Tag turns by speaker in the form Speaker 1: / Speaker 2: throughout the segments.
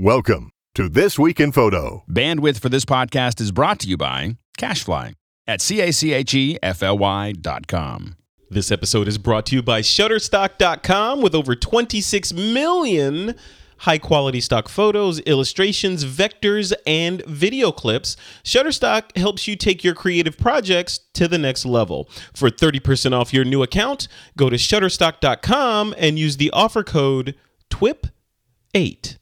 Speaker 1: Welcome to This Week in Photo.
Speaker 2: Bandwidth for this podcast is brought to you by CacheFly at C-A-C-H-E-F-L-Y dot com.
Speaker 3: This episode is brought to you by Shutterstock.com with over 26 million high quality stock photos, illustrations, vectors, and video clips. Shutterstock helps you take your creative projects to the next level. For 30% off your new account, go to Shutterstock.com and use the offer code TWIP8.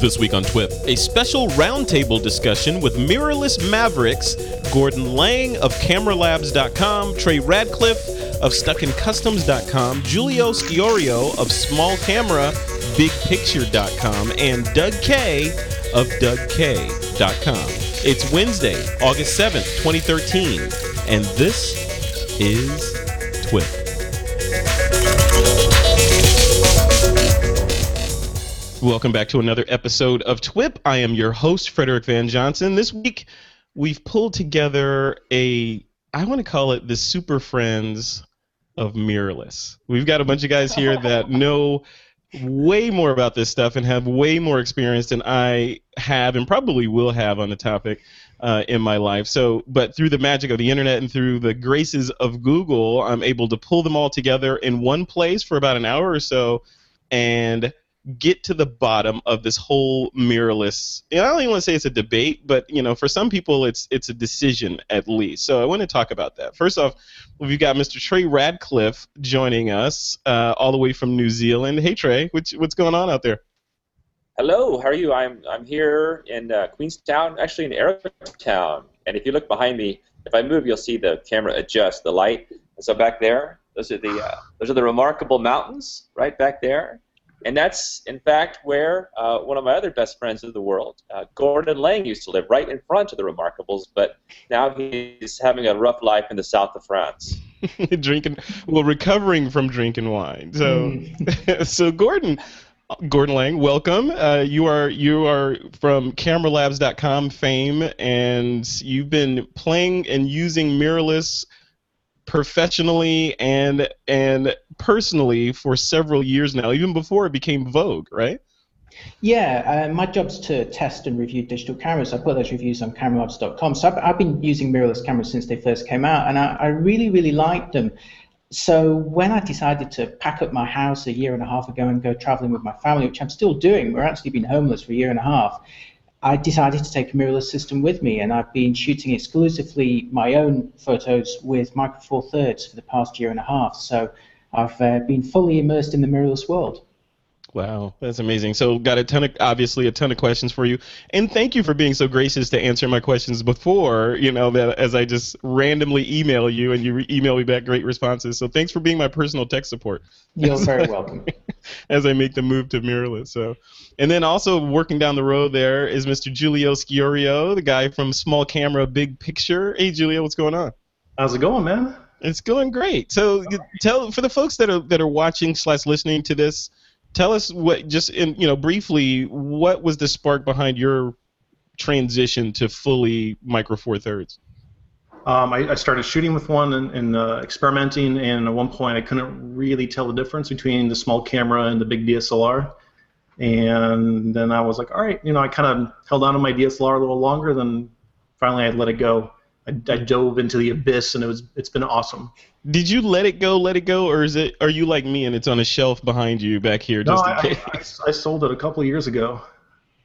Speaker 3: This week on TWIP, a special roundtable discussion with mirrorless mavericks Gordon Laing of CameraLabs.com, Trey Ratcliffe of StuckInCustoms.com, Giulio Sciorio of SmallCamera, Picture.com, and Doug Kaye of DougKaye.com. It's Wednesday, August 7th, 2013, and this is TWIP. Welcome back to another episode of TWIP. I am your host, Frederick Van Johnson. This week, we've pulled together a, I want to call it the Super Friends of Mirrorless. We've got a bunch of guys here that know way more about this stuff and have way more experience than I have and probably will have on the topic uh, in my life. So, but through the magic of the internet and through the graces of Google, I'm able to pull them all together in one place for about an hour or so and get to the bottom of this whole mirrorless. And I don't even want to say it's a debate, but you know, for some people, it's it's a decision at least. So I want to talk about that. First off, we've got Mr. Trey Ratcliffe joining us, uh, all the way from New Zealand. Hey Trey, what's what's going on out there?
Speaker 4: Hello, how are you? I'm I'm here in uh, Queenstown, actually in Arrowtown. And if you look behind me, if I move, you'll see the camera adjust the light. So back there, those are the uh, those are the remarkable mountains right back there. And that's, in fact, where uh, one of my other best friends in the world, uh, Gordon Laing, used to live, right in front of the Remarkables. But now he's having a rough life in the south of France.
Speaker 3: drinking, well, recovering from drinking wine. So, so Gordon, Gordon Laing, welcome. Uh, you are you are from CameraLabs.com fame, and you've been playing and using mirrorless professionally and and personally for several years now, even before it became Vogue, right?
Speaker 5: Yeah, uh, my job's to test and review digital cameras. I put those reviews on cameralabs.com. So I've, I've, been using mirrorless cameras since they first came out, and I, I really, really liked them. So when I decided to pack up my house a year and a half ago and go traveling with my family, which I'm still doing, we're actually been homeless for a year and a half. I decided to take a mirrorless system with me, and I've been shooting exclusively my own photos with Micro Four Thirds for the past year and a half. So I've uh, been fully immersed in the mirrorless world.
Speaker 3: Wow, that's amazing. So, got a ton of obviously a ton of questions for you, and thank you for being so gracious to answer my questions before. You know that as I just randomly email you and you re- email me back great responses. So, thanks for being my personal tech support.
Speaker 5: You're very welcome.
Speaker 3: as I make the move to mirrorless. So, and then also working down the road there is Mr. Giulio Sciorio, the guy from Small Camera Big Picture. Hey, Giulio, what's going on?
Speaker 6: How's it going, man?
Speaker 3: It's going great. So, tell for the folks that are that are watching slash listening to this tell us what just in you know briefly what was the spark behind your transition to fully micro four thirds
Speaker 6: um, I, I, started shooting with one and, and uh, experimenting and at one point i couldn't really tell the difference between the small camera and the big dslr and then i was like all right you know i kind of held on to my dslr a little longer then finally i let it go I, I dove into the abyss and it was it's been awesome
Speaker 3: did you let it go, let it go, or is it? Are you like me and it's on a shelf behind you back here just
Speaker 6: no,
Speaker 3: in
Speaker 6: I,
Speaker 3: case?
Speaker 6: I, I, sold it a couple years ago.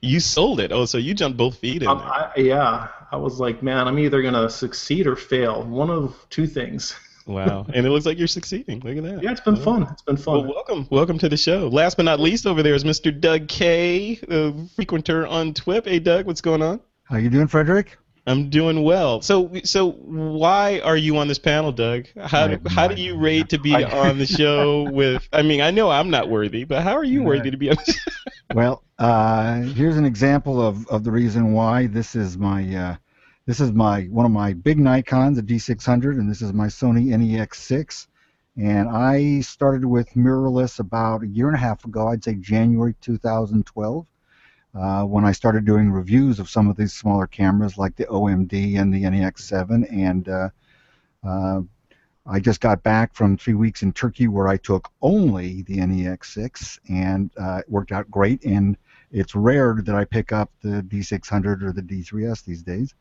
Speaker 3: You sold it? Oh, so you jumped both feet in
Speaker 6: um, I, yeah, I was like, man, I'm either gonna succeed or fail. One of two things.
Speaker 3: wow, and it looks like you're succeeding. Look at that.
Speaker 6: Yeah, it's been fun. It's been fun.
Speaker 3: Well, welcome, welcome to the show. Last but not least, over there is Mr. Doug Kaye, the frequenter on TWIP. Hey, Doug, what's going on?
Speaker 7: How you doing, Frederick?
Speaker 3: I'm doing well. So, so why are you on this panel, Doug? How do, how do you rate to be on the show with? I mean, I know I'm not worthy, but how are you worthy to be on? The show?
Speaker 7: well, uh, here's an example of, of the reason why. This is my uh, this is my one of my big Nikon's, a D600, and this is my Sony NEX6. And I started with mirrorless about a year and a half ago. I'd say January 2012 uh, when I started doing reviews of some of these smaller cameras like the OMD and the NEX7 and uh, uh, I just got back from three weeks in Turkey where I took only the NEX6 and uh, it worked out great. And it's rare that I pick up the D600 or the D3S these days.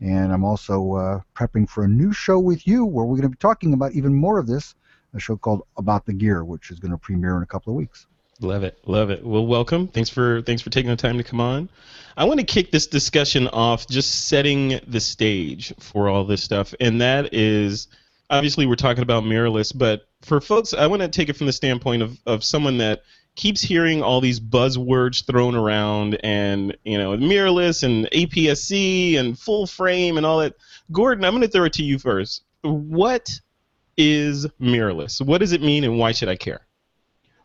Speaker 7: And I'm also uh, prepping for a new show with you where we're going to be talking about even more of this, a show called About the Gear, which is going to premiere in a couple of weeks.
Speaker 3: Love it, love it. Well, welcome. Thanks for thanks for taking the time to come on. I want to kick this discussion off just setting the stage for all this stuff, and that is obviously we're talking about mirrorless, but for folks, I want to take it from the standpoint of of someone that keeps hearing all these buzzwords thrown around, and you know, mirrorless and APS-C and full frame and all that. Gordon, I'm going to throw it to you first. What is mirrorless? What does it mean, and why should I care?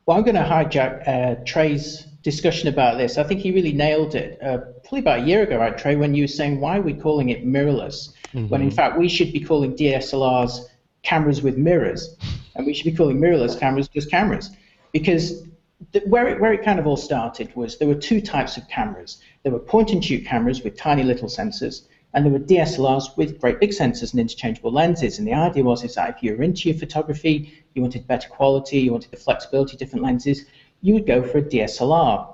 Speaker 5: Well, I'm going to hijack uh, Trey's discussion about this. I think he really nailed it. Uh, probably about a year ago, right, Trey, when you were saying, why are we calling it mirrorless? Mm-hmm. When in fact we should be calling DSLRs cameras with mirrors, and we should be calling mirrorless cameras just cameras. Because the, where, it, where it kind of all started was there were two types of cameras. There were point and shoot cameras with tiny little sensors, and there were DSLRs with great big sensors and interchangeable lenses. And the idea was is that if you were into your photography, you wanted better quality, you wanted the flexibility, different lenses, you would go for a DSLR.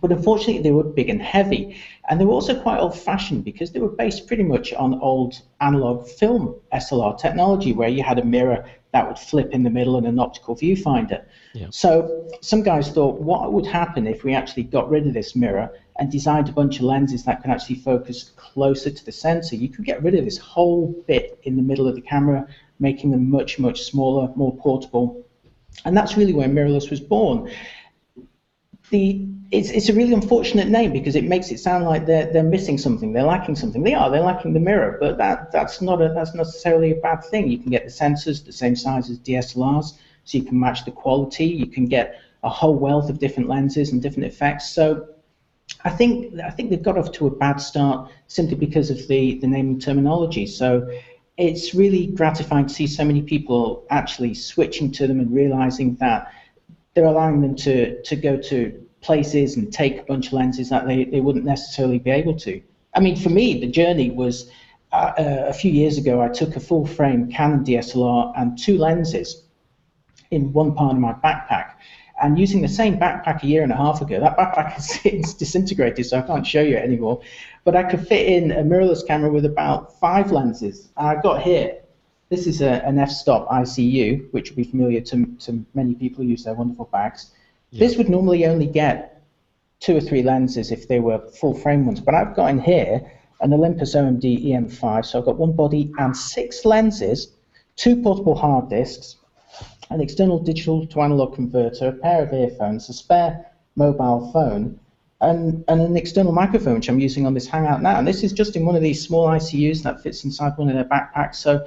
Speaker 5: But unfortunately, they were big and heavy. And they were also quite old fashioned because they were based pretty much on old analog film SLR technology where you had a mirror that would flip in the middle and an optical viewfinder. Yeah. So some guys thought, what would happen if we actually got rid of this mirror and designed a bunch of lenses that could actually focus closer to the sensor? You could get rid of this whole bit in the middle of the camera, making them much, much smaller, more portable. And that's really where mirrorless was born. The it's, it's a really unfortunate name because it makes it sound like they're, they're missing something, they're lacking something. They are, they're lacking the mirror, but that, that's not a, that's necessarily a bad thing. You can get the sensors the same size as DSLRs, so you can match the quality. You can get a whole wealth of different lenses and different effects. So I think I think they've got off to a bad start simply because of the, the naming terminology. So it's really gratifying to see so many people actually switching to them and realizing that they're allowing them to, to go to places and take a bunch of lenses that they, they wouldn't necessarily be able to. I mean, for me, the journey was uh, uh, a few years ago, I took a full frame Canon DSLR and two lenses in one part of my backpack. And using the same backpack a year and a half ago, that backpack is disintegrated, so I can't show you it anymore. But I could fit in a mirrorless camera with about five lenses. I've got here, this is a, an f-stop ICU, which will be familiar to, to many people who use their wonderful bags. Yeah. This would normally only get two or three lenses if they were full frame ones, but I've got in here an Olympus OMD EM5, so I've got one body and six lenses, two portable hard disks, an external digital to analog converter, a pair of earphones, a spare mobile phone, and, and an external microphone, which I'm using on this Hangout now. And this is just in one of these small ICUs that fits inside one of their backpacks. So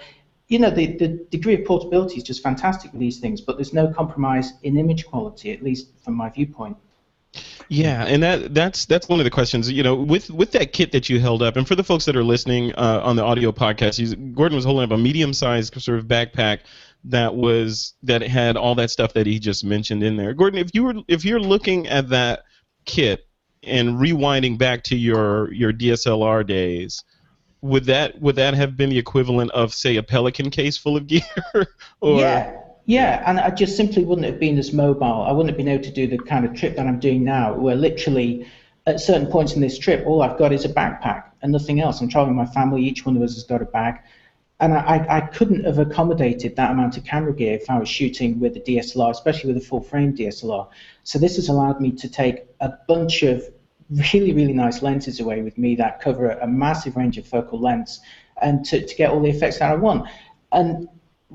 Speaker 5: you know, the, the degree of portability is just fantastic with these things, but there's no compromise in image quality, at least from my viewpoint.
Speaker 3: Yeah, and that that's that's one of the questions. You know, with with that kit that you held up, and for the folks that are listening uh, on the audio podcast, Gordon was holding up a medium-sized sort of backpack that was that had all that stuff that he just mentioned in there. Gordon, if you were if you're looking at that kit and rewinding back to your your DSLR days, would that would that have been the equivalent of say a Pelican case full of gear?
Speaker 5: or yeah, yeah, and I just simply wouldn't have been as mobile. I wouldn't have been able to do the kind of trip that I'm doing now, where literally at certain points in this trip, all I've got is a backpack and nothing else. I'm traveling with my family. Each one of us has got a bag. And I, I couldn't have accommodated that amount of camera gear if I was shooting with a DSLR, especially with a full frame DSLR. So this has allowed me to take a bunch of really, really nice lenses away with me that cover a massive range of focal lengths and to, to get all the effects that I want. And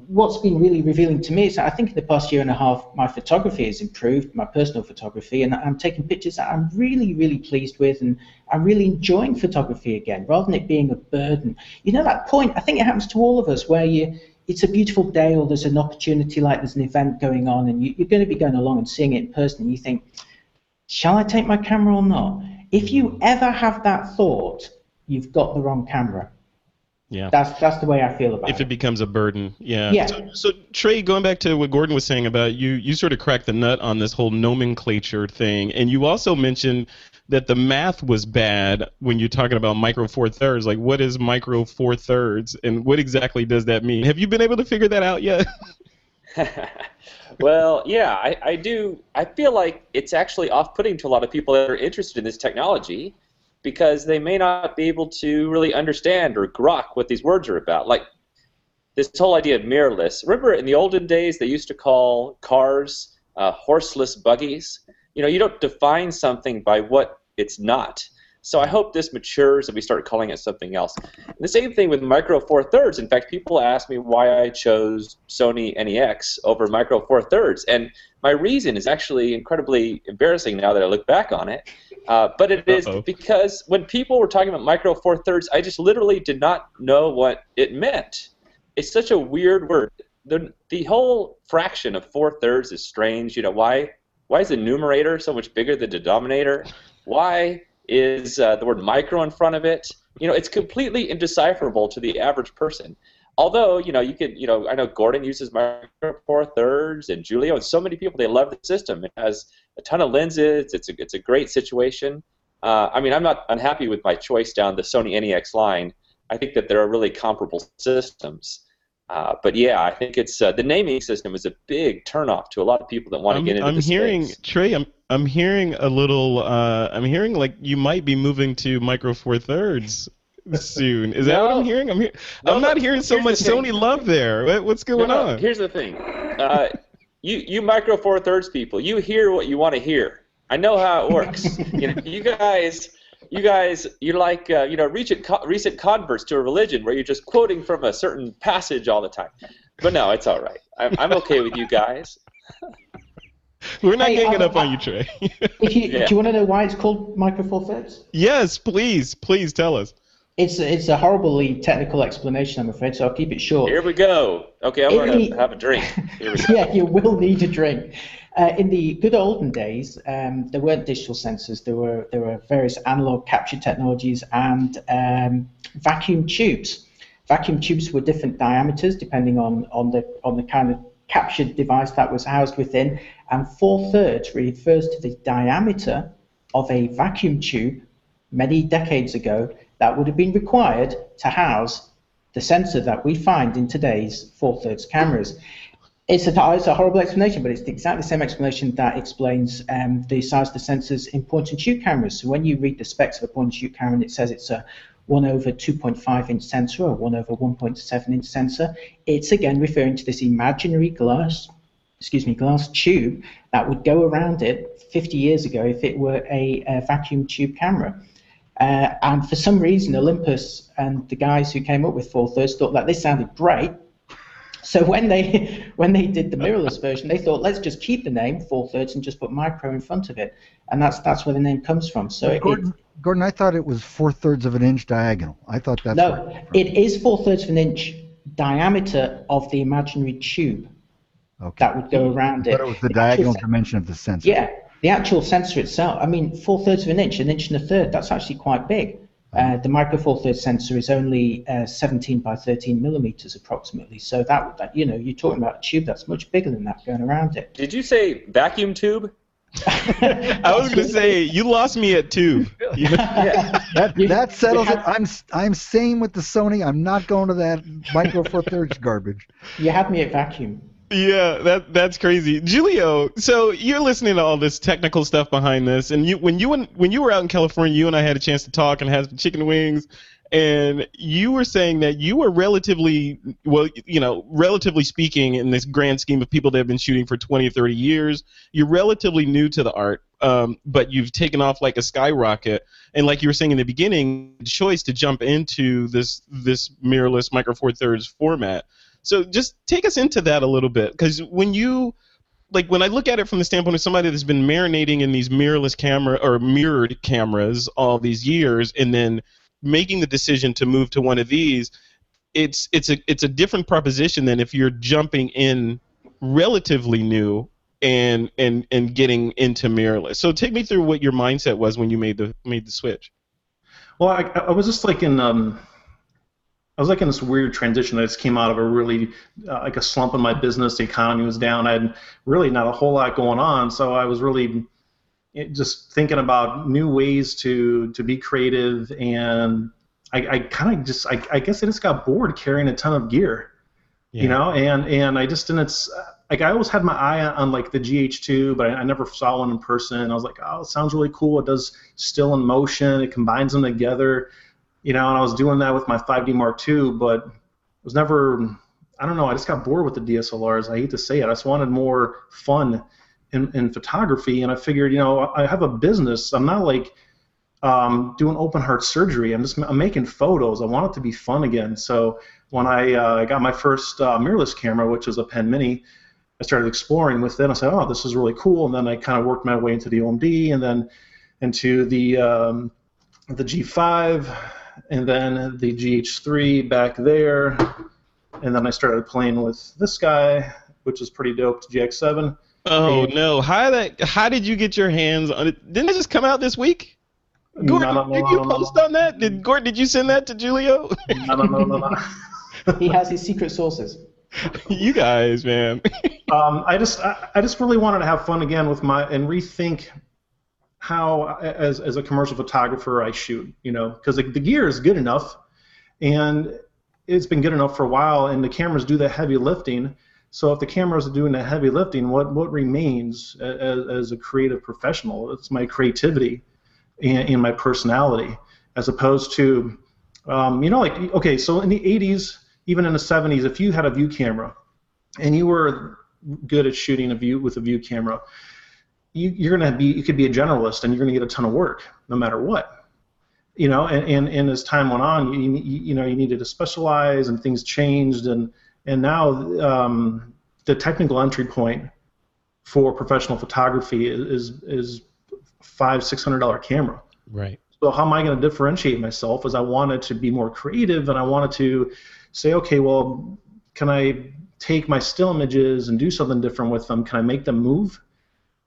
Speaker 5: what's been really revealing to me is I think in the past year and a half, my photography has improved, my personal photography, and I'm taking pictures that I'm really, really pleased with, and I'm really enjoying photography again, rather than it being a burden. You know that point? I think it happens to all of us where you. It's a beautiful day, or there's an opportunity, like there's an event going on, and you, you're going to be going along and seeing it in person, and you think, shall I take my camera or not? If you ever have that thought, you've got the wrong camera.
Speaker 3: Yeah.
Speaker 5: That's that's the way I feel about
Speaker 3: if
Speaker 5: it.
Speaker 3: If it becomes a burden. Yeah.
Speaker 5: Yeah.
Speaker 3: So, so Trey, going back to what Gordon was saying about you, you sort of cracked the nut on this whole nomenclature thing, and you also mentioned that the math was bad when you're talking about micro four thirds. Like, what is micro four thirds, and what exactly does that mean? Have you been able to figure that out yet?
Speaker 4: well, yeah, I, I do. I feel like it's actually off-putting to a lot of people that are interested in this technology because they may not be able to really understand or grok what these words are about. Like this whole idea of mirrorless. Remember, in the olden days, they used to call cars uh, horseless buggies. You know, you don't define something by what it's not. So I hope this matures and we start calling it something else. And the same thing with Micro Four Thirds. In fact, people ask me why I chose Sony NEX over Micro Four Thirds, and my reason is actually incredibly embarrassing now that I look back on it. Uh, but it is because when people were talking about Micro Four Thirds, I just literally did not know what it meant. It's such a weird word. The the whole fraction of four thirds is strange. You know why? Why is the numerator so much bigger than the denominator? Why is uh, the word micro in front of it? You know, it's completely indecipherable to the average person. Although, you know, you could, you know, I know Gordon uses micro four thirds and Giulio and so many people, they love the system. It has a ton of lenses. It's a, it's a great situation. Uh, I mean, I'm not unhappy with my choice down the Sony NEX line. I think that there are really comparable systems. Uh, but yeah, I think it's uh, the naming system is a big turnoff to a lot of people that want to
Speaker 3: I'm,
Speaker 4: get into
Speaker 3: I'm
Speaker 4: this
Speaker 3: hearing
Speaker 4: space.
Speaker 3: Trey. I'm I'm hearing a little. Uh, I'm hearing like you might be moving to micro four thirds soon. Is that what I'm hearing? I'm hear-
Speaker 4: No,
Speaker 3: I'm not hearing so much. Sony love there. What, what's going
Speaker 4: No, no,
Speaker 3: on?
Speaker 4: Here's the thing. Uh, you you micro four thirds people, you hear what you want to hear. I know how it works. you know, you guys, you guys, you're like uh, you know recent co- recent converts to a religion where you're just quoting from a certain passage all the time. But no, it's all right. I'm I'm okay with you guys.
Speaker 3: We're not
Speaker 5: Hey,
Speaker 3: ganging
Speaker 5: uh,
Speaker 3: up on you, Trey.
Speaker 5: If you,
Speaker 4: Yeah.
Speaker 5: Do you want to know why it's called Micro Four Thirds?
Speaker 3: yes, please, please tell us.
Speaker 5: It's it's a horribly technical explanation, I'm afraid, so I'll keep it short.
Speaker 4: Here we go. Okay, I'm going to have a drink. Here we go.
Speaker 5: yeah, you will need a drink. Uh, in the good olden days, um, there weren't digital sensors. There were there were various analog capture technologies and um, vacuum tubes. Vacuum tubes were different diameters depending on, on the on the kind of captured device that was housed within. And four thirds refers to the diameter of a vacuum tube many decades ago that would have been required to house the sensor that we find in today's four thirds cameras. It's a, it's a horrible explanation, but it's exactly the same explanation that explains um, the size of the sensors in point and shoot cameras. So when you read the specs of a point and shoot camera and it says it's a 1 over 2.5 inch sensor or 1 over 1.7 inch sensor, it's again referring to this imaginary glass, excuse me, glass tube that would go around it 50 years ago if it were a, a vacuum tube camera. Uh, and for some reason, Olympus and the guys who came up with four thirds thought that this sounded great. So when they when they did the mirrorless version, they thought let's just keep the name four thirds and just put micro in front of it, and that's that's where the name comes from. So it,
Speaker 7: Gordon, Gordon, I thought it was four thirds of an inch diagonal. I thought that's
Speaker 5: no, it is four thirds of an inch diameter of the imaginary tube
Speaker 7: okay.
Speaker 5: that would go around it.
Speaker 7: But it was the
Speaker 5: actual
Speaker 7: diagonal dimension of the sensor.
Speaker 5: Yeah, the actual sensor itself. I mean, four thirds of an inch, an inch and a third. That's actually quite big. Uh, the micro four thirds sensor is only uh, 17 by 13 millimeters approximately. So that, that you know, you're talking about a tube that's much bigger than that going around it.
Speaker 4: Did you say vacuum tube?
Speaker 3: I was going to say you lost me at tube. You know?
Speaker 4: Yeah.
Speaker 7: That, that settles
Speaker 5: you
Speaker 7: it. I'm I'm same with the Sony. I'm not going to that micro four thirds garbage.
Speaker 5: You had me at vacuum.
Speaker 3: Yeah, that that's crazy, Giulio. So you're listening to all this technical stuff behind this, and you when you and when you were out in California, you and I had a chance to talk and had some chicken wings, and you were saying that you were relatively well, you know, relatively speaking, in this grand scheme of people that have been shooting for 20 or 30 years, you're relatively new to the art, um, but you've taken off like a skyrocket. And like you were saying in the beginning, the choice to jump into this this mirrorless micro four thirds format. So just take us into that a little bit, because when you like when I look at it from the standpoint of somebody that's been marinating in these mirrorless camera or mirrored cameras all these years, and then making the decision to move to one of these, it's it's a it's a different proposition than if you're jumping in relatively new and and and getting into mirrorless. So take me through what your mindset was when you made the made the switch.
Speaker 6: Well, I, I was just like in um, I was like in this weird transition. I just came out of a really uh, like a slump in my business. The economy was down. I had really not a whole lot going on, so I was really eh, just thinking about new ways to to be creative. And I, I kind of just I, I guess I just got bored carrying a ton of gear,
Speaker 3: Yeah.
Speaker 6: you know. And and I just didn't like I always had my eye on, on like the GH2, but I, I never saw one in person. I was like, oh, it sounds really cool. It does still in motion. It combines them together you know, and I was doing that with my 5D Mark II, but it was never, I don't know, I just got bored with the DSLRs. I hate to say it. I just wanted more fun in, in photography, and I figured, you know, I have a business. I'm not like um, doing open heart surgery. I'm just I'm making photos. I want it to be fun again. So when I uh, got my first uh, mirrorless camera, which was a Pen Mini, I started exploring with it. I said, oh, this is really cool. And then I kind of worked my way into the OMD, and then into the um, the G5 and then the GH3 back there, and then I started playing with this guy, which is pretty dope, GX7.
Speaker 3: Oh
Speaker 6: And-
Speaker 3: no! How that? How did you get your hands on it? Didn't it just come out this week? Gordon,
Speaker 6: No, no, no,
Speaker 3: did
Speaker 6: no,
Speaker 3: you
Speaker 6: no, no.
Speaker 3: post on that? Did Gordon? Did you send that to Giulio?
Speaker 6: No, no, no, no, no.
Speaker 5: He has his secret sources.
Speaker 3: you guys, man.
Speaker 6: um, I just I, I just really wanted to have fun again with my and rethink how as as a commercial photographer I shoot. You know, because the, the gear is good enough, and it's been good enough for a while, and the cameras do the heavy lifting. So if the cameras are doing the heavy lifting, what what remains as, as a creative professional? It's my creativity and, and my personality, as opposed to, um, you know, like okay, so in the '80s, even in the '70s, if you had a view camera, and you were good at shooting a view with a view camera, you, you're gonna be you could be a generalist and you're gonna get a ton of work no matter what. You know, and, and, and as time went on, you, you, you know you needed to specialize and things changed and and now um, the technical entry point for professional photography is is, is five six hundred dollar camera.
Speaker 3: Right.
Speaker 6: So how am I going to differentiate myself? Is I wanted to be more creative, and I wanted to say, okay, well, can I take my still images and do something different with them? Can I make them move?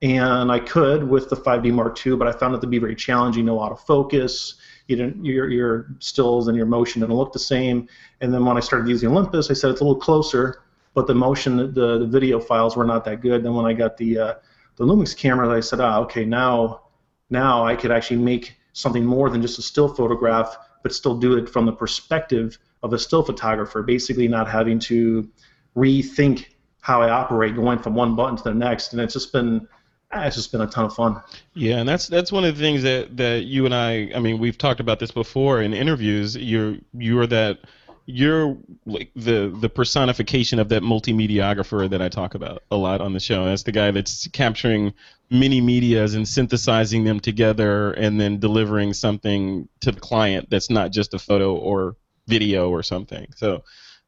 Speaker 6: And I could with the 5D Mark II, but I found it to be very challenging. No autofocus. You didn't, your your stills and your motion didn't look the same. And then when I started using Olympus, I said it's a little closer, but the motion, the, the video files were not that good. Then when I got the uh, the Lumix camera, I said, ah, okay, now now I could actually make something more than just a still photograph, but still do it from the perspective of a still photographer, basically not having to rethink how I operate, going from one button to the next, and it's just been it's just been a ton of fun.
Speaker 3: Yeah, and that's that's one of the things that, that you and I I mean we've talked about this before in interviews. You're you're that you're like the the personification of that multimediographer that I talk about a lot on the show. That's the guy that's capturing many medias and synthesizing them together and then delivering something to the client that's not just a photo or video or something. So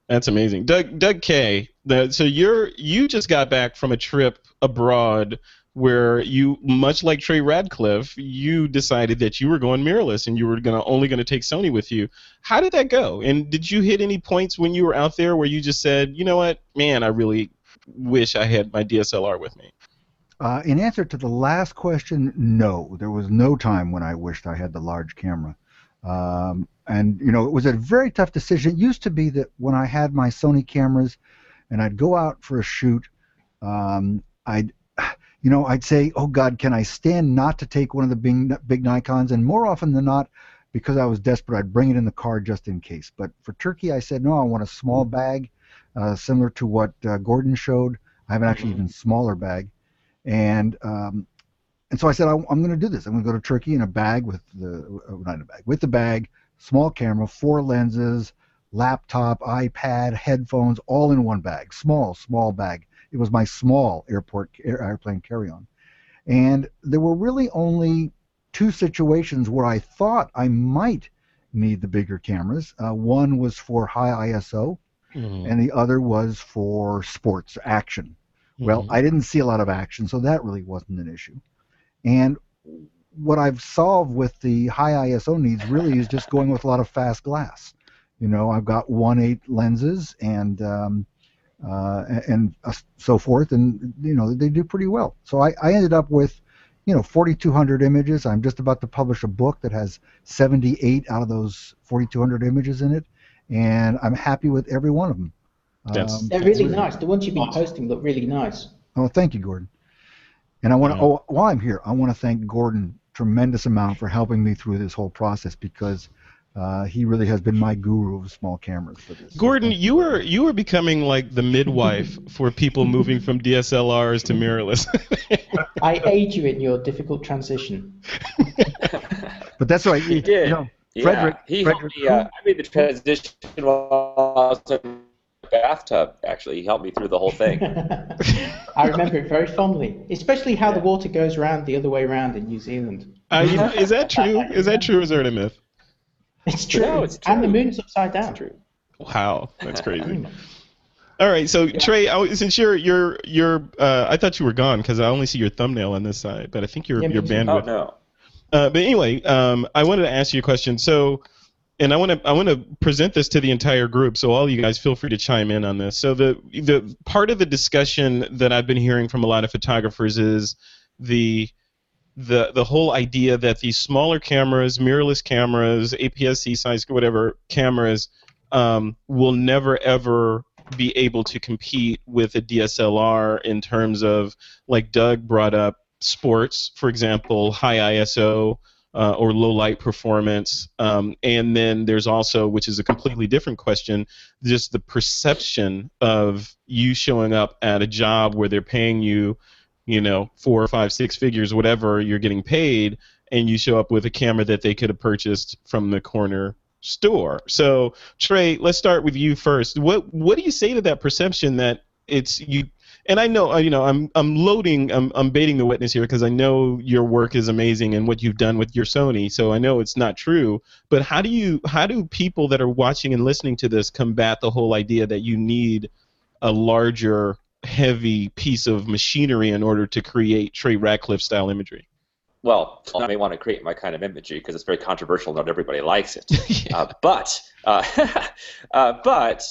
Speaker 3: that's amazing. Doug Doug Kaye, the, so you're you just got back from a trip abroad where you much like Trey Ratcliffe, you decided that you were going mirrorless and you were gonna only gonna take Sony with you. How did that go? And did you hit any points when you were out there where you just said, you know what, man, I really wish I had my DSLR with me?
Speaker 7: Uh, in answer to the last question, no. There was no time when I wished I had the large camera. Um, and, you know, it was a very tough decision. It used to be that when I had my Sony cameras and I'd go out for a shoot, um, I'd, you know, I'd say, oh, God, can I stand not to take one of the big, big Nikons? And more often than not, because I was desperate, I'd bring it in the car just in case. But for Turkey, I said, no, I want a small bag, uh, similar to what uh, Gordon showed. I have an actually even smaller bag and um, and so I said I, am going to do this. I'm going to go to Turkey in a bag with the uh, not in a bag with the bag, small camera, four lenses, laptop, iPad, headphones, all in one bag. Small, small bag. It was my small airport air, airplane carry-on, and there were really only two situations where I thought I might need the bigger cameras. Uh, one was for high ISO, and the other was for sports action. Well, I didn't see a lot of action, so that really wasn't an issue. And what I've solved with the high ISO needs really is just going with a lot of fast glass. You know, I've got 1.8 lenses and um, uh, and uh, so forth, and you know they do pretty well. So I, I ended up with, you know, 4,200 images. I'm just about to publish a book that has 78 out of those 4,200 images in it, and I'm happy with every one of them.
Speaker 3: That's-
Speaker 7: Um,
Speaker 5: They're really
Speaker 3: really
Speaker 5: nice. The ones you've been
Speaker 6: awesome.
Speaker 5: posting look really nice.
Speaker 7: Oh, thank you, Gordon. And I want to.
Speaker 3: Yeah.
Speaker 7: Oh, while I'm here, I want to thank Gordon tremendous amount for helping me through this whole process because uh, he really has been my guru of small cameras for this.
Speaker 3: Gordon,
Speaker 7: thank
Speaker 3: you were you were becoming like the midwife for people moving from DSLRs to mirrorless.
Speaker 5: I aid you in your difficult transition.
Speaker 7: But that's right.
Speaker 4: He
Speaker 7: you
Speaker 4: did.
Speaker 7: know,
Speaker 4: Yeah,
Speaker 7: Frederick-
Speaker 4: he
Speaker 7: Frederick
Speaker 4: helped me. Uh, I made the transition while I was in the bathtub. Actually, he helped me through the whole thing.
Speaker 5: I remember it very fondly, especially how the water goes around the other way around in New Zealand.
Speaker 3: uh, you know, is that true? Is that true? Or is that a myth?
Speaker 5: It's true.
Speaker 4: No, it's
Speaker 5: And the
Speaker 4: true.
Speaker 5: moon's upside down.
Speaker 4: True.
Speaker 3: Wow, that's crazy. All right, so Trey, I, since you're you're you're, uh, I thought you were gone because I only see your thumbnail on this side, but I think your
Speaker 5: Yeah,
Speaker 3: your
Speaker 5: too.
Speaker 4: Oh
Speaker 3: bandwidth.
Speaker 4: no.
Speaker 3: Uh, but anyway, um, I wanted to ask you a question. So, and I want to I want to present this to the entire group. So all you guys feel free to chime in on this. So the the part of the discussion that I've been hearing from a lot of photographers is the the the whole idea that these smaller cameras, mirrorless cameras, APS-C size, whatever cameras, um, will never ever be able to compete with a DSLR in terms of like Doug brought up sports, for example, high ISO uh, or low light performance, um, and then there's also, which is a completely different question, just the perception of you showing up at a job where they're paying you you know, four or five, six figures, whatever you're getting paid, and you show up with a camera that they could have purchased from the corner store. So, Trey, let's start with you first. What what do you say to that perception that it's you? And I know, uh, you know, I'm I'm loading, I'm I'm baiting the witness here because I know your work is amazing and what you've done with your Sony. So I know it's not true. But how do you how do people that are watching and listening to this combat the whole idea that you need a larger heavy piece of machinery in order to create Trey Ratcliffe style imagery.
Speaker 4: Well, I may want to create my kind of imagery because it's very controversial. Not everybody likes it. uh, but, uh, uh, but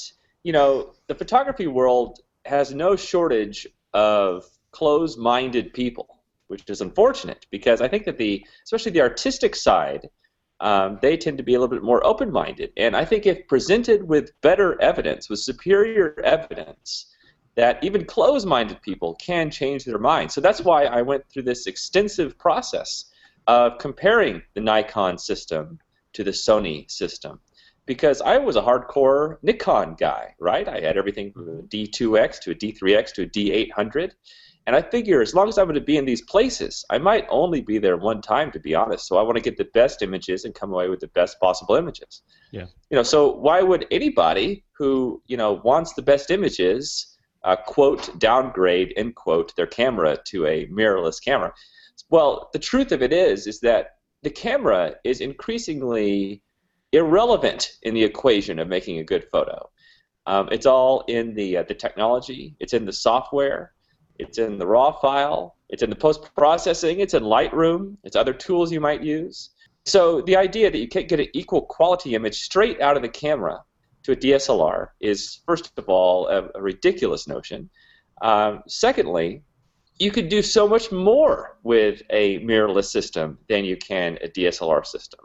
Speaker 4: you know, the photography world has no shortage of closed-minded people, which is unfortunate because I think that the, especially the artistic side, um, they tend to be a little bit more open-minded. And I think if presented with better evidence, with superior evidence, that even closed-minded people can change their mind. So that's why I went through this extensive process of comparing the Nikon system to the Sony system. Because I was a hardcore Nikon guy, right? I had everything from a mm-hmm. D2X to a D3X to a D800. And I figure as long as I'm going to be in these places, I might only be there one time, to be honest. So I want to get the best images and come away with the best possible images.
Speaker 3: Yeah.
Speaker 4: You know, so why would anybody who, you know, wants the best images uh, quote downgrade end quote their camera to a mirrorless camera. Well the truth of it is is that the camera is increasingly irrelevant in the equation of making a good photo. Um, it's all in the uh, the technology. It's in the software. It's in the raw file. It's in the post processing it's in lightroom. It's other tools you might use. So the idea that you can't get an equal quality image straight out of the camera to a DSLR is, first of all, a, a ridiculous notion. Um, secondly, you could do so much more with a mirrorless system than you can a DSLR system.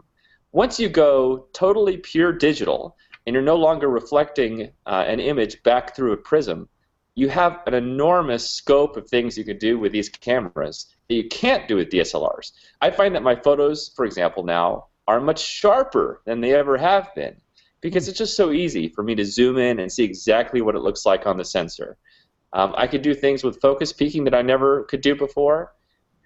Speaker 4: Once you go totally pure digital and you're no longer reflecting uh, an image back through a prism, you have an enormous scope of things you can do with these cameras that you can't do with DSLRs. I find that my photos, for example, now are much sharper than they ever have been because it's just so easy for me to zoom in and see exactly what it looks like on the sensor. Um, I could do things with focus peaking that I never could do before.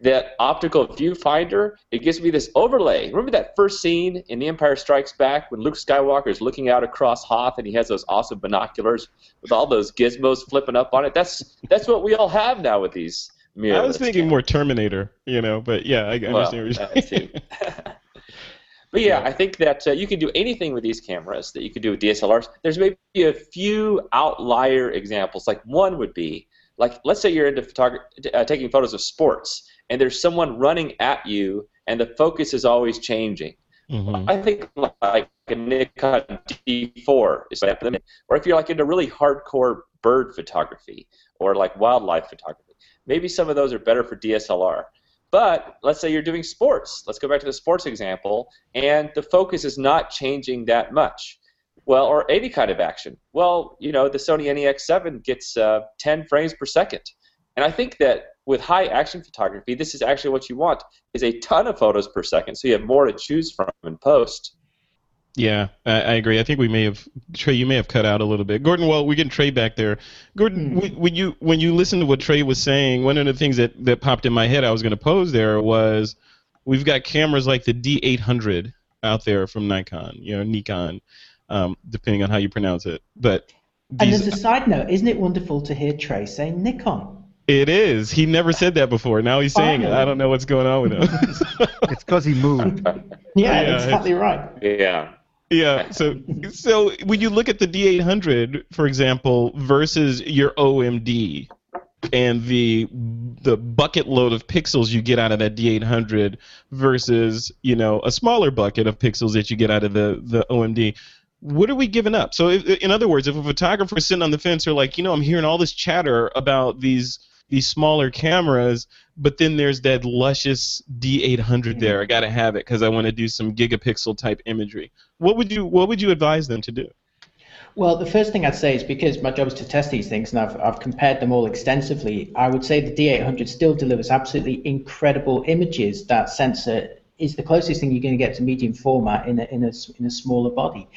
Speaker 4: That optical viewfinder, it gives me this overlay. Remember that first scene in The Empire Strikes Back when Luke Skywalker is looking out across Hoth and he has those awesome binoculars with all those gizmos flipping up on it? That's that's what we all have now with these mirrorless.
Speaker 3: I was thinking more Terminator, you know, but yeah, I, I
Speaker 4: Well,
Speaker 3: understand what you're saying.
Speaker 4: But yeah, I think that uh, you can do anything with these cameras that you could do with DSLRs. There's maybe a few outlier examples. Like one would be, like let's say you're into photography, uh, taking photos of sports, and there's someone running at you, and the focus is always changing.
Speaker 3: Mhm.
Speaker 4: I think like a Nikon D4 is better than or if you're like into really hardcore bird photography or like wildlife photography, maybe some of those are better for DSLR. But let's say you're doing sports. Let's go back to the sports example, and the focus is not changing that much. Well, or any kind of action. Well, you know, the Sony NEX7 gets uh, 10 frames per second. And I think that with high action photography, this is actually what you want is a ton of photos per second, so you have more to choose from in post.
Speaker 3: Yeah, I, I agree. I think we may have Trey. You may have cut out a little bit. Gordon, well, we get Trey back there. Gordon,
Speaker 5: Hmm.
Speaker 3: when you when you listen to what Trey was saying, one of the things that that popped in my head, I was going to pose there was, we've got cameras like the D800 out there from Nikon, you know, Nikon, um, depending on how you pronounce it. But
Speaker 5: And as a side note, isn't it wonderful to hear Trey say Nikon?
Speaker 3: it is. He never said that before. Now he's saying it. I don't know what's going on with him.
Speaker 7: It's because he moved.
Speaker 5: Yeah,
Speaker 3: Yeah,
Speaker 5: exactly right.
Speaker 4: Yeah.
Speaker 3: Yeah. So so when you look at the D800, for example, versus your OMD and the the bucket load of pixels you get out of that D800 versus you know a smaller bucket of pixels that you get out of the the OMD. What are we giving up? So, if, in other words, if a photographer is sitting on the fence, they're like, you know, I'm hearing all this chatter about these these smaller cameras, but then there's that luscious D800 mm-hmm. there. I got to have it because I want to do some gigapixel type imagery. What would you What would you advise them to do?
Speaker 5: Well, the first thing I'd say is because my job is to test these things and I've, I've compared them all extensively, I would say the D800 still delivers absolutely incredible images. That sensor is the closest thing you're going to get to medium format in a, in a, in a smaller body,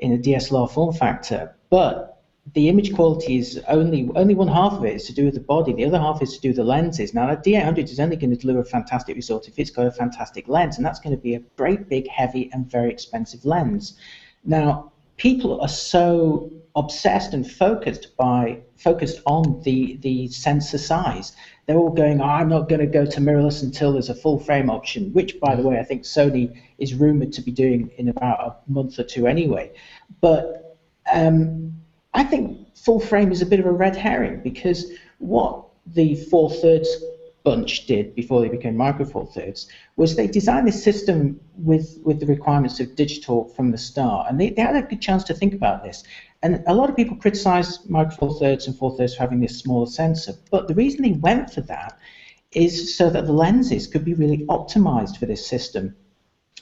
Speaker 5: in a DSLR form factor. But the image quality is only only one half of it is to do with the body. The other half is to do with the lenses. Now, the D800 is only going to deliver a fantastic result if it's got a fantastic lens, and that's going to be a great, big, heavy, and very expensive lens. Now, people are so obsessed and focused by focused on the the sensor size. They're all going, oh, I'm not going to go to mirrorless until there's a full frame option, which, by the way, I think Sony is rumored to be doing in about a month or two anyway. But um, I think full frame is a bit of a red herring because what the four thirds bunch did before they became micro four thirds was they designed this system with with the requirements of digital from the start, and they, they had a good chance to think about this. And a lot of people criticize micro four thirds and four thirds for having this smaller sensor, but the reason they went for that is so that the lenses could be really optimized for this system.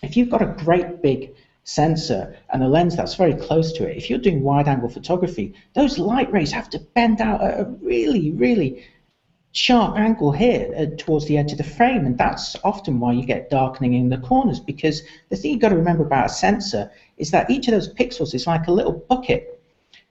Speaker 5: If you've got a great big sensor and a lens that's very close to it, if you're doing wide angle photography, those light rays have to bend out at a really, really sharp angle here uh, towards the edge of the frame, and that's often why you get darkening in the corners. Because the thing you've got to remember about a sensor is that each of those pixels is like a little bucket,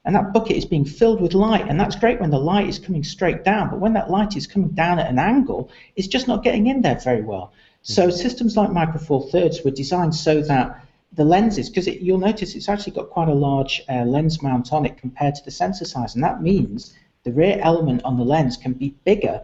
Speaker 5: and that bucket is being filled with light, and that's great when the light is coming straight down. But when that light is coming down at an angle, it's just not getting in there very well. So systems like Micro Four Thirds were designed so that the lenses, because you'll notice it's actually got quite a large uh, lens mount on it compared to the sensor size, and that means the rear element on the lens can be bigger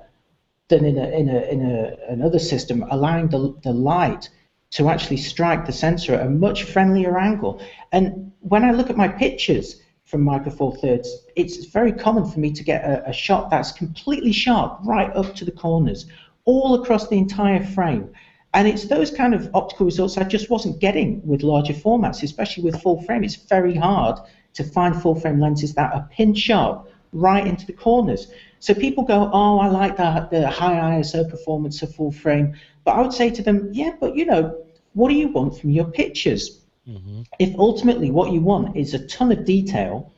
Speaker 5: than in a in a in a another system, allowing the the light to actually strike the sensor at a much friendlier angle. And when I look at my pictures from Micro Four Thirds, it's very common for me to get a, a shot that's completely sharp right up to the corners, all across the entire frame. And it's those kind of optical results I just wasn't getting with larger formats, especially with full frame. It's very hard to find full frame lenses that are pin sharp right into the corners. So people go, oh, I like the, the high ISO performance of full frame. But I would say to them, yeah, but you know, what do you want from your pictures? Mm-hmm. If ultimately what you want is a ton of detail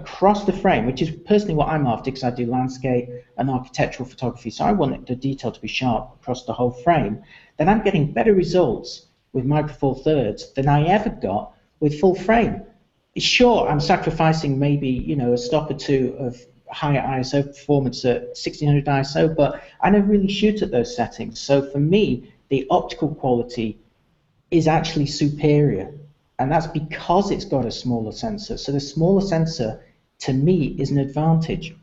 Speaker 5: across the frame, which is personally what I'm after because I do landscape and architectural photography, so I want the detail to be sharp across the whole frame, then I'm getting better results with Micro Four Thirds than I ever got with full frame. Sure, I'm sacrificing maybe you know a stop or two of higher ISO performance at 1600 ISO, but I never really shoot at those settings. So for me, the optical quality is actually superior, and that's because it's got a smaller sensor. So the smaller sensor, to me, is an advantage.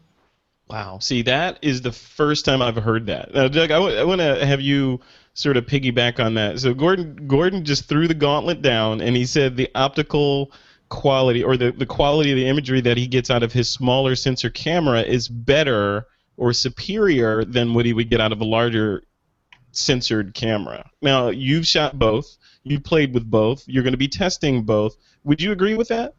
Speaker 3: Wow. See, that is the first time I've heard that. Now, Doug, I want to have you sort of piggyback on that. So Gordon, Gordon just threw the gauntlet down, and he said the optical quality or the, the quality of the imagery that he gets out of his smaller sensor camera is better or superior than what he would get out of a larger censored camera. Now, you've shot both. You played with both. You're going to be testing both. Would you agree with that?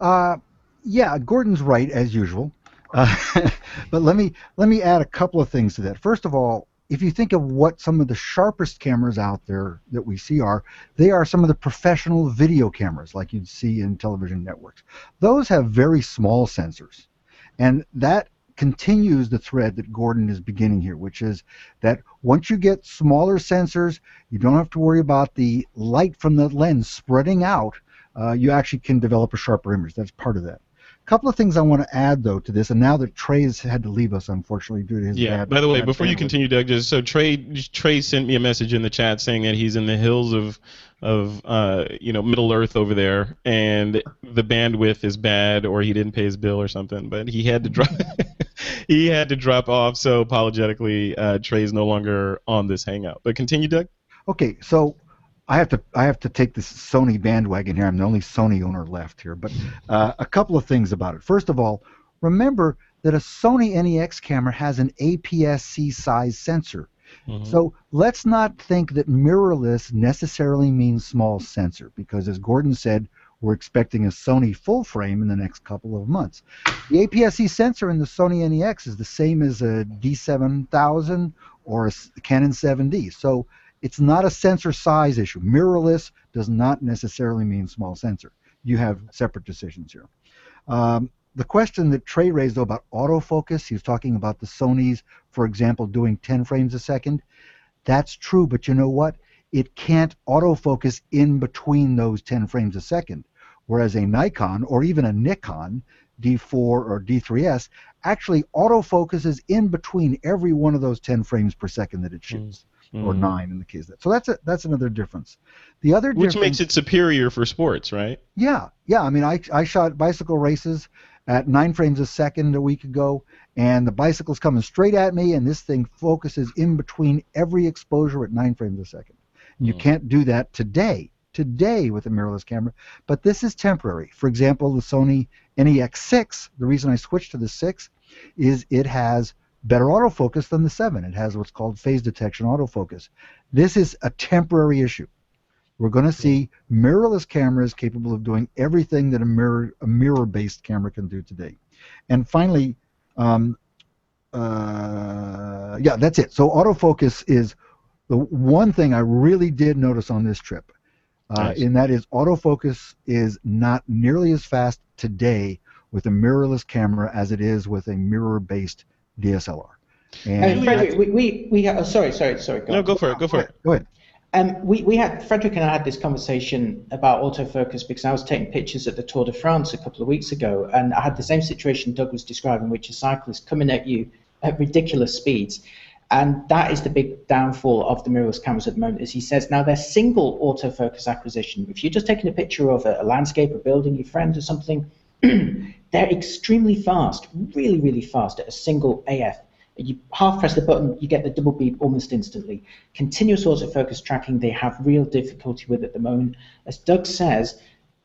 Speaker 7: Uh, yeah, Gordon's right as usual. Uh, but let me let me add a couple of things to that. First of all, if you think of what some of the sharpest cameras out there that we see are, they are some of the professional video cameras like you'd see in television networks. Those have very small sensors. And that continues the thread that Gordon is beginning here, which is that once you get smaller sensors, you don't have to worry about the light from the lens spreading out. Uh, you actually can develop a sharper image. That's part of that. A couple of things I want to add though to this, and now that Trey's had to leave us unfortunately due to his
Speaker 3: Yeah.
Speaker 7: bad.
Speaker 3: By the way, before you continue, Doug, just so Trey Trey sent me a message in the chat saying that he's in the hills of of uh, you know Middle Earth over there, and the bandwidth is bad, or he didn't pay his bill or something. But he had to drop he had to drop off. So apologetically, uh, Trey's no longer on this hangout. But continue, Doug.
Speaker 7: Okay, so I have to I have to take this Sony bandwagon here. I'm the only Sony owner left here, but uh, a couple of things about it. First of all, remember that a Sony NEX camera has an APS-C size sensor.
Speaker 3: Mhm.
Speaker 7: So let's not think that mirrorless necessarily means small sensor, because as Gordon said, we're expecting a Sony full frame in the next couple of months. The APS-C sensor in the Sony NEX is the same as a D7000 or a Canon 7D. So it's not a sensor size issue. Mirrorless does not necessarily mean small sensor. You have separate decisions here. Um, the question that Trey raised though about autofocus, he was talking about the Sony's, for example, doing 10 frames a second. That's true, but you know what? It can't autofocus in between those 10 frames a second. Whereas a Nikon or even a Nikon D4 or D3S actually autofocuses in between every one of those 10 frames per second that it shoots, or
Speaker 3: Mhm.
Speaker 7: nine in the case. That, so that's a, that's another difference. The other
Speaker 3: Which makes it superior for sports, right?
Speaker 7: yeah, yeah. I mean, I, I shot bicycle races at nine frames a second a week ago, and the bicycle's coming straight at me, and this thing focuses in between every exposure at nine frames a second. And you
Speaker 3: Mm.
Speaker 7: can't do that today, today with a mirrorless camera, but this is temporary. For example, the Sony NEX6, the reason I switched to the 6 is it has better autofocus than the 7. It has what's called phase detection autofocus. This is a temporary issue. We're going to see mirrorless cameras capable of doing everything that a mirror a mirror-based camera can do today. And finally, um, uh, yeah, that's it. So autofocus is the one thing I really did notice on this trip, uh,
Speaker 3: Nice.
Speaker 7: and that is autofocus is not nearly as fast today with a mirrorless camera as it is with a mirror-based DSLR.
Speaker 5: And
Speaker 7: And
Speaker 5: Frederick, we, we, we oh, sorry, sorry, sorry. Go
Speaker 3: No,
Speaker 5: on.
Speaker 3: go for it. Go for it.
Speaker 7: go ahead.
Speaker 5: Um, we, we had Frederick and I had this conversation about autofocus because I was taking pictures at the Tour de France a couple of weeks ago, and I had the same situation Doug was describing, which is cyclists coming at you at ridiculous speeds, and that is the big downfall of the mirrorless cameras at the moment. As he says, now they're single autofocus acquisition. If you're just taking a picture of a, a landscape, a building, your friend, or something, they're extremely fast, really, really fast at a single AF. You half press the button, you get the double beep almost instantly. Continuous autofocus tracking, they have real difficulty with at the moment. As Doug says,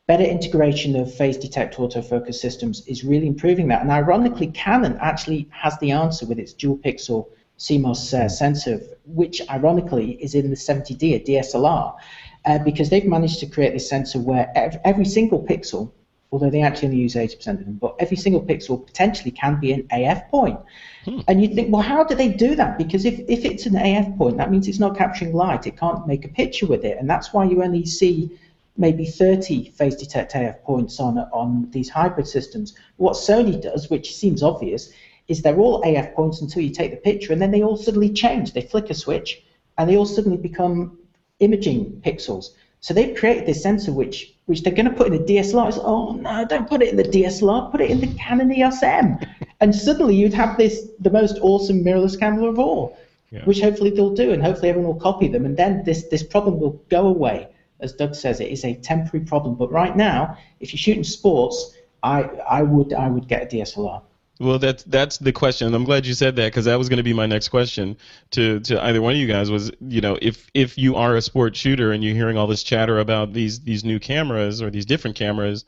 Speaker 5: better integration of phase detect autofocus systems is really improving that. And ironically, Canon actually has the answer with its dual pixel CMOS uh, sensor, which ironically is in the 70D, a DSLR, uh, because they've managed to create this sensor where ev- every single pixel, although they actually only use 80% of them, but every single pixel potentially can be an AF point. Hmm. And you think, well, how do they do that? Because if, if it's an AF point, that means it's not capturing light. It can't make a picture with it. And that's why you only see maybe 30 phase detect AF points on, on these hybrid systems. What Sony does, which seems obvious, is they're all AF points until you take the picture, and then they all suddenly change. They flick a switch, and they all suddenly become imaging pixels. So they've created this sensor which which they're going to put in the DSLR. It's, oh no, don't put it in the DSLR. Put it in the Canon EOS M, and suddenly you'd have this the most awesome mirrorless camera of all,
Speaker 3: Yeah.
Speaker 5: which hopefully they'll do, and hopefully everyone will copy them, and then this this problem will go away. As Doug says, it is a temporary problem. But right now, if you're shooting sports, I I would I would get a DSLR.
Speaker 3: Well, that's that's the question. I'm glad you said that because that was going to be my next question to, to either one of you guys. Was you know if if you are a sport shooter and you're hearing all this chatter about these these new cameras or these different cameras,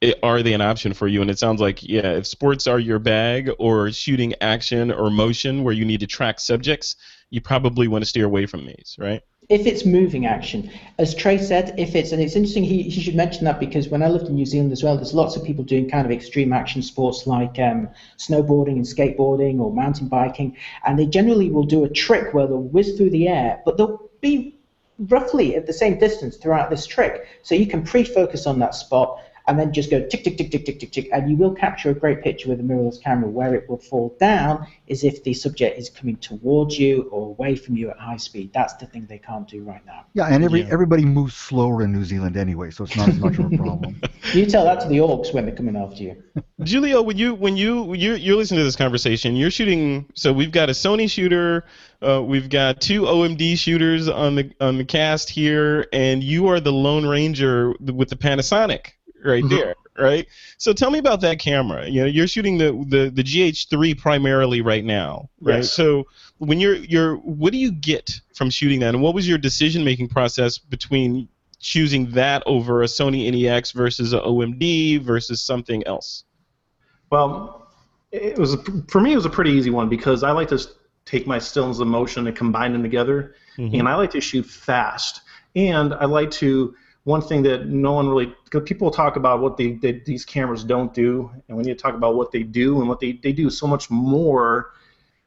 Speaker 3: it, are they an option for you? And it sounds like yeah, if sports are your bag or shooting action or motion where you need to track subjects, you probably want to steer away from these, right?
Speaker 5: If it's moving action. As Trey said, if it's, and it's interesting, he, he should mention that because when I lived in New Zealand as well, there's lots of people doing kind of extreme action sports like um, snowboarding and skateboarding or mountain biking, and they generally will do a trick where they'll whiz through the air, but they'll be roughly at the same distance throughout this trick. So you can pre-focus on that spot and then just go tick, tick, tick, tick, tick, tick, tick, and you will capture a great picture with a mirrorless camera. Where it will fall down is if the subject is coming towards you or away from you at high speed. That's the thing they can't do right now.
Speaker 7: Yeah, and every
Speaker 3: Yeah.
Speaker 7: everybody moves slower in New Zealand anyway, so it's not as much of a problem.
Speaker 5: You tell that to the orcs when they're coming after you.
Speaker 3: Giulio, when you when you when you you're listening to this conversation, you're shooting. So we've got a Sony shooter, uh, we've got two OMD shooters on the on the cast here, and you are the Lone Ranger with the Panasonic right
Speaker 6: Mhm.
Speaker 3: there, right? So tell me about that camera. You know, you're shooting the the the GH3 primarily right now, right?
Speaker 6: Yes.
Speaker 3: So when you're you're what do you get from shooting that, and what was your decision making process between choosing that over a Sony NEX versus a OMD versus something else?
Speaker 6: Well, it was a, for me. It was a pretty easy one because I like to take my stills of motion and combine them together,
Speaker 3: Mhm.
Speaker 6: and I like to shoot fast. And I like to one thing that no one really because people talk about what they, they, these cameras don't do, and we need to talk about what they do and what they, they do so much more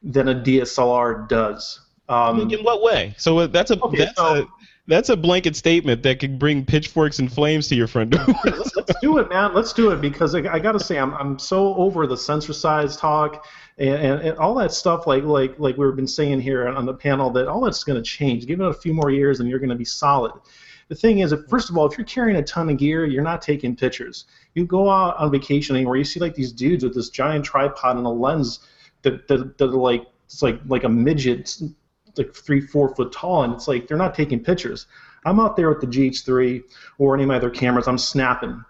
Speaker 6: than a DSLR does. Um,
Speaker 3: in what way? So uh, that's a
Speaker 6: Okay,
Speaker 3: that's
Speaker 6: so-
Speaker 3: a that's a blanket statement that could bring pitchforks and flames to your front door.
Speaker 6: let's, let's do it, man. Let's do it because I, I got to say I'm, I'm so over the sensor size talk and, and, and all that stuff. Like like like we've been saying here on the panel that all that's going to change. Give it a few more years and you're going to be solid. The thing is, first of all, if you're carrying a ton of gear, you're not taking pictures. You go out on vacation anywhere, you see like these dudes with this giant tripod and a lens that that, that are like it's like like a midget, like three four foot tall, and it's like they're not taking pictures. I'm out there with the GH3 or any of my other cameras. I'm snapping,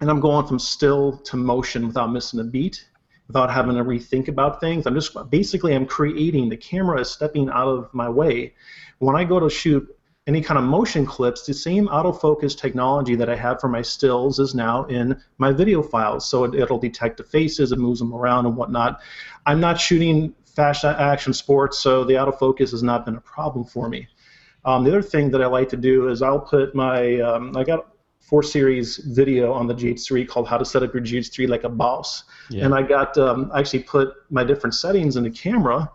Speaker 6: and I'm going from still to motion without missing a beat, without having to rethink about things. I'm just basically I'm creating. The camera is stepping out of my way. When I go to shoot any kind of motion clips, the same autofocus technology that I have for my stills is now in my video files. So it, it'll detect the faces, it moves them around and whatnot. I'm not shooting fast action sports, so the autofocus has not been a problem for me. Um, the other thing that I like to do is I'll put my um, I got four series video on the GH3 called How to Set Up Your GH3 Like a Boss,
Speaker 3: Yeah.
Speaker 6: and I got um, I actually put my different settings in the camera.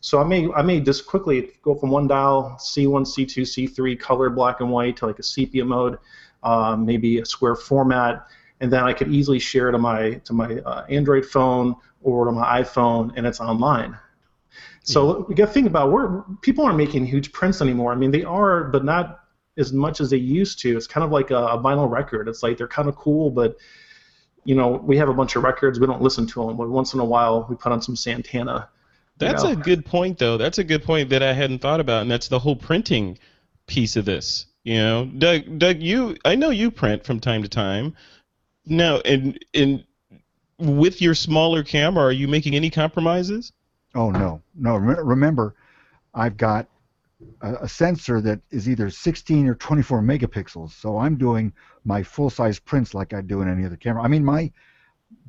Speaker 6: So I may I may just quickly go from one dial C1, C2, C3 color black and white to like a sepia mode, um, maybe a square format, and then I could easily share to my to my uh, Android phone or to my iPhone, and it's online. So we got to think about where people aren't making huge prints anymore. I mean, they are, but not as much as they used to. It's kind of like a, a vinyl record. It's like they're kind of cool, but you know, we have a bunch of records. We don't listen to them. But once in a while, we put on some Santana.
Speaker 3: That's
Speaker 6: know.
Speaker 3: a good point, though. That's a good point that I hadn't thought about, and that's the whole printing piece of this. You know, Doug, Doug, you, I know you print from time to time. Now, and and with your smaller camera, are you making any compromises?
Speaker 7: Oh no, no. Rem- remember, I've got a, a sensor that is either 16 or 24 megapixels, so I'm doing my full-size prints like I do in any other camera. I mean, my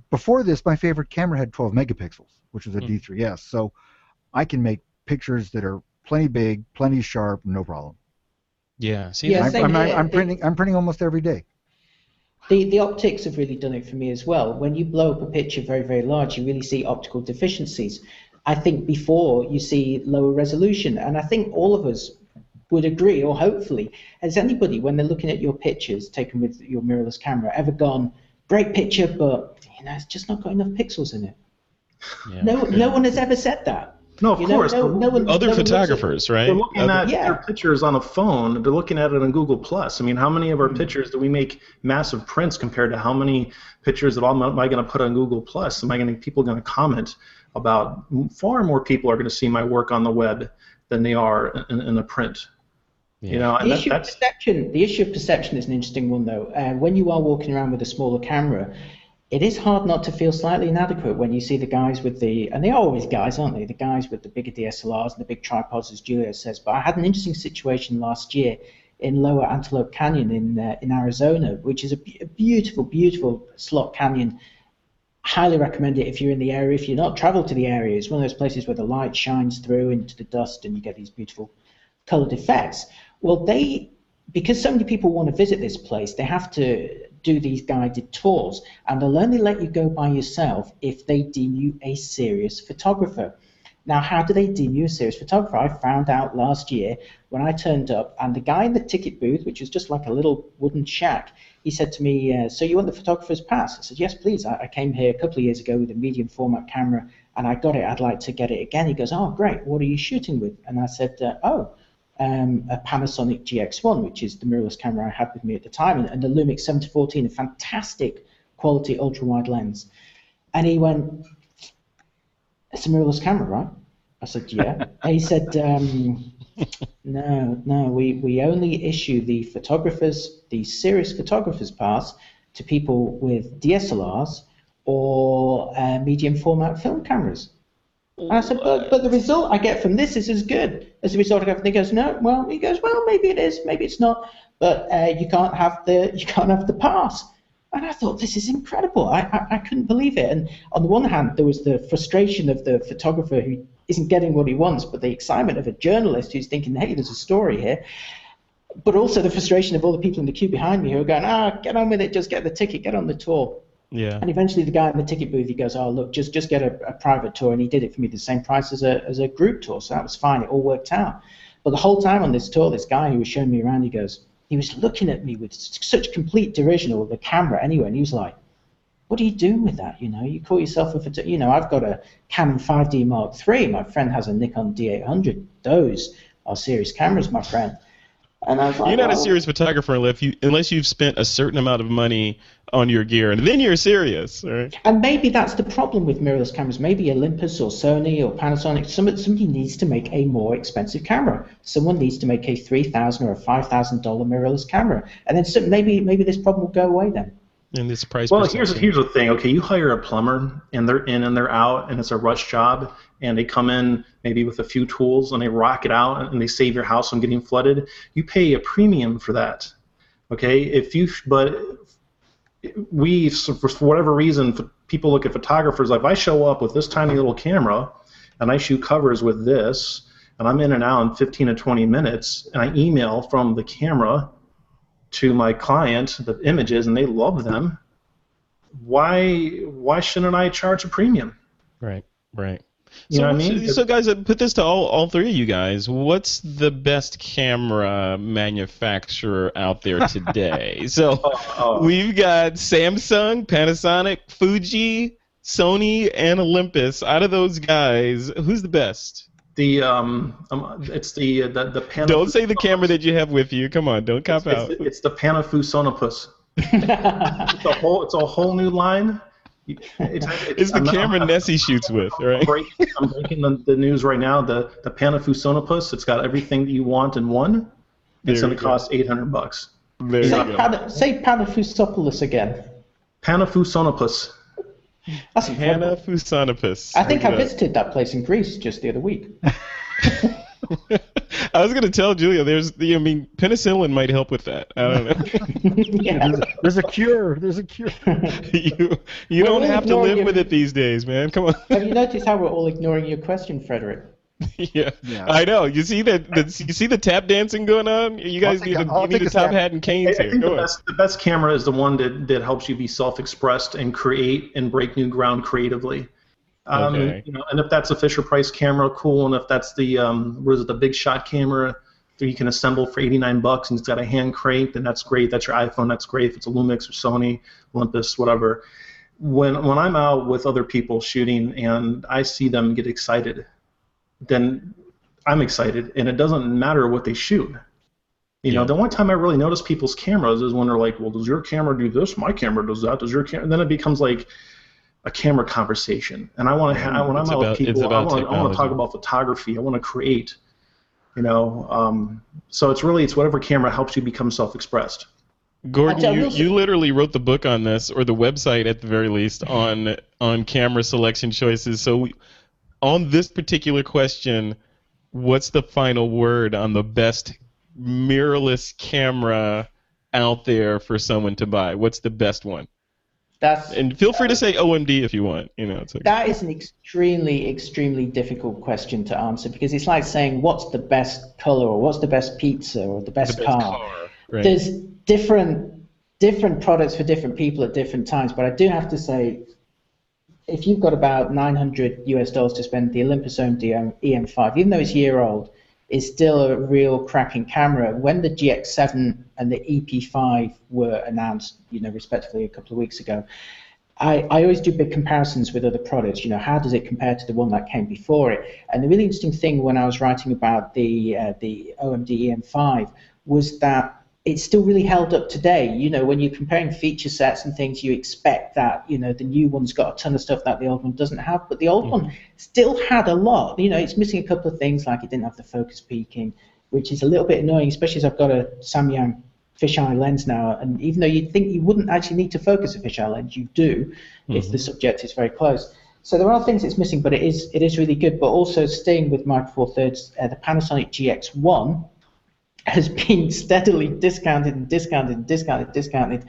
Speaker 7: before this, my favorite camera had 12 megapixels, which was a
Speaker 3: Hmm.
Speaker 7: D3S, so I can make pictures that are plenty big, plenty sharp, no problem.
Speaker 3: Yeah. See,
Speaker 5: Yeah,
Speaker 3: that's-
Speaker 7: I'm, I'm. I'm printing. I'm printing almost every day.
Speaker 5: The, the optics have really done it for me as well. When you blow up a picture very, very large, you really see optical deficiencies. I think before you see lower resolution, and I think all of us would agree, or hopefully, has anybody, when they're looking at your pictures taken with your mirrorless camera, ever gone, great picture, but you know, it's just not got enough pixels in it?
Speaker 3: yeah.
Speaker 5: No, no one has ever said that.
Speaker 6: No, of
Speaker 5: You know,
Speaker 6: course.
Speaker 5: no- no one-
Speaker 3: Other
Speaker 5: no one
Speaker 3: photographers, right?
Speaker 6: They're looking
Speaker 3: Other-
Speaker 6: at
Speaker 5: Yeah.
Speaker 6: their pictures on a phone. They're looking at it on Google Plus. I mean, how many of our
Speaker 5: Hmm.
Speaker 6: pictures do we make massive prints compared to how many pictures of all am I going to put on Google Plus? Am I going to people going to comment about? Far more people are going to see my work on the web than they are in, in a print.
Speaker 3: Yeah.
Speaker 6: You know, and
Speaker 5: The
Speaker 6: that,
Speaker 5: issue of perception, the issue of perception is an interesting one, though. Uh, when you are walking around with a smaller camera, it is hard not to feel slightly inadequate when you see the guys with the, and they are always guys, aren't they? The guys with the bigger DSLRs and the big tripods, as Giulio says. But I had an interesting situation last year in Lower Antelope Canyon in uh, in Arizona, which is a, a beautiful, beautiful slot canyon. Highly recommend it if you're in the area. If you're not, travel to the area. It's one of those places where the light shines through into the dust, and you get these beautiful colored effects. Well, they because so many people want to visit this place, they have to do these guided tours, and they'll only let you go by yourself if they deem you a serious photographer. Now, how do they deem you a serious photographer? I found out last year when I turned up, and the guy in the ticket booth, which was just like a little wooden shack, he said to me, uh, "So you want the photographer's pass?" I said, "Yes, please. I, I came here a couple of years ago with a medium format camera, and I got it. I'd like to get it again." He goes, "Oh, great. What are you shooting with?" And I said, uh, "Oh." Um, a Panasonic GX1, which is the mirrorless camera I had with me at the time, and, and the Lumix 7014, a fantastic quality ultra wide lens. And he went, It's a mirrorless camera, right? I said, Yeah. and he said, um, No, no, we, we only issue the photographers, the serious photographers pass to people with DSLRs or uh, medium format film cameras. And I said, but, but the result I get from this is as good as the result I get from. He goes, no. Well, he goes, well, maybe it is, maybe it's not, but uh, you can't have the you can't have the pass. And I thought this is incredible. I, I I couldn't believe it. And on the one hand, there was the frustration of the photographer who isn't getting what he wants, but the excitement of a journalist who's thinking, hey, there's a story here. But also the frustration of all the people in the queue behind me who are going, ah, get on with it, just get the ticket, get on the tour.
Speaker 3: Yeah.
Speaker 5: And eventually, the guy in the ticket booth, he goes, "Oh, look, just just get a, a private tour," and he did it for me the same price as a as a group tour, so that was fine. It all worked out. But the whole time on this tour, this guy who was showing me around, he goes, he was looking at me with such complete derision of the camera anyway, and he was like, "What are you doing with that? You know, you call yourself a photo- you know, I've got a Canon 5D Mark III. My friend has a Nikon D800. Those are serious cameras, my friend." And I was like,
Speaker 3: You're not a serious photographer unless you unless you've spent a certain amount of money on your gear, and then you're serious, all right?
Speaker 5: And maybe that's the problem with mirrorless cameras. Maybe Olympus or Sony or Panasonic, somebody, somebody needs to make a more expensive camera. Someone needs to make a three thousand or a five thousand dollar mirrorless camera, and then so maybe maybe this problem will go away then.
Speaker 3: And this price.
Speaker 6: Well, here's here's the thing. Okay, you hire a plumber, and they're in and they're out, and it's a rush job, and they come in maybe with a few tools, and they rock it out, and they save your house from getting flooded. You pay a premium for that. Okay, if you but we for whatever reason people look at photographers like if I show up with this tiny little camera, and I shoot covers with this, and I'm in and out in 15 to 20 minutes, and I email from the camera to my client the images and they love them why why shouldn't i charge a premium
Speaker 3: Right, right.
Speaker 6: You
Speaker 3: so,
Speaker 6: know what I mean?
Speaker 3: so guys, uh, put this to all, all three of you guys. What's the best camera manufacturer out there today? so
Speaker 6: oh.
Speaker 3: we've got Samsung, Panasonic, Fuji, Sony, and Olympus. Out of those guys, who's the best?
Speaker 6: The um, um it's the the the Panafu-
Speaker 3: Don't say the camera that you have with you. Come on, don't cop
Speaker 6: it's,
Speaker 3: out.
Speaker 6: it's, it's the Panafu Sonopus it's a whole it's a whole new line it's, it's,
Speaker 3: It's the
Speaker 6: I'm not-
Speaker 3: camera
Speaker 6: I'm-
Speaker 3: Nessie shoots with,
Speaker 6: I'm
Speaker 3: right?
Speaker 6: breaking, I'm breaking the, the news right now. The the Panafu Sonopus. It's got everything that you want in one. It's going to
Speaker 3: go.
Speaker 6: cost eight hundred bucks.
Speaker 3: There you
Speaker 5: say,
Speaker 3: go.
Speaker 5: Pan- say Panafusopolis again.
Speaker 6: Panafu Sonopus.
Speaker 5: That's incredible.
Speaker 3: Hannah Fusanopus.
Speaker 5: I think I visited that place in Greece just the other week.
Speaker 3: I was gonna tell Julia. There's, the, I mean, penicillin might help with that. I don't know.
Speaker 5: yeah.
Speaker 7: There's a cure. There's a cure.
Speaker 3: you you
Speaker 5: Well,
Speaker 3: don't
Speaker 5: we'll
Speaker 3: have to live
Speaker 5: you.
Speaker 3: with it these days, man. Come on.
Speaker 5: Have you noticed how we're all ignoring your question, Frederick?
Speaker 3: yeah.
Speaker 7: Yeah.
Speaker 3: I know. You see that? The, you see the tap dancing going on? You guys
Speaker 7: I'll
Speaker 3: need
Speaker 7: take
Speaker 3: a,
Speaker 7: a- I'll
Speaker 3: you need a
Speaker 7: a
Speaker 3: top hat and
Speaker 6: I,
Speaker 3: canes
Speaker 6: I
Speaker 3: here.
Speaker 6: think the best, the best camera is the one that, that helps you be self-expressed and create and break new ground creatively. Um,
Speaker 3: Okay.
Speaker 6: you know, and if that's a Fisher Price camera, cool. And if that's the um, what is it, the Big Shot camera that you can assemble for 89 bucks and it's got a hand crank, then that's great. That's your iPhone. That's great. If it's a Lumix or Sony, Olympus, whatever. When when I'm out with other people shooting and I see them get excited, then I'm excited, and it doesn't matter what they shoot. You know, the only time I really notice people's cameras is when they're like, "Well, does your camera do this? My camera does that. Does your camera?" And then it becomes like a camera conversation. And I want to ha- when I'm
Speaker 3: It's
Speaker 6: out with people, I want, to talk about photography. I want to create. You know, um, so it's really it's whatever camera helps you become self-expressed.
Speaker 3: Gordon, you, you literally wrote the book on this, or the website at the very least, on on camera selection choices. So, we, on this particular question, what's the final word on the best mirrorless camera out there for someone to buy? What's the best one?
Speaker 5: That's
Speaker 3: And feel free to say OMD if you want. You know, it's okay.
Speaker 5: that is an extremely, extremely difficult question to answer because it's like saying what's the best color or what's the best pizza or the best,
Speaker 3: The best
Speaker 5: car.
Speaker 3: car, right.
Speaker 5: There's different different products for different people at different times, but I do have to say, if you've got about 900 US dollars to spend, the Olympus OMD EM5, even though it's year old, is still a real cracking camera. When the GX7 and the EP5 were announced, you know, respectively a couple of weeks ago, I, I always do big comparisons with other products. You know, how does it compare to the one that came before it? And the really interesting thing when I was writing about the uh, the OMD EM5 was that it's still really held up today. You know, when you're comparing feature sets and things, you expect that you know the new one's got a ton of stuff that the old one doesn't have, but the old one still had a lot. You know, it's missing a couple of things like it didn't have the focus peaking, which is a little bit annoying, especially as I've got a Samyang fisheye lens now, and even though you'd think you wouldn't actually need to focus a fisheye lens, you do if the subject is very close. So there are things it's missing, but it is it is really good. But also staying with Micro Four Thirds, uh, the Panasonic GX1 has been steadily discounted and discounted and discounted and discounted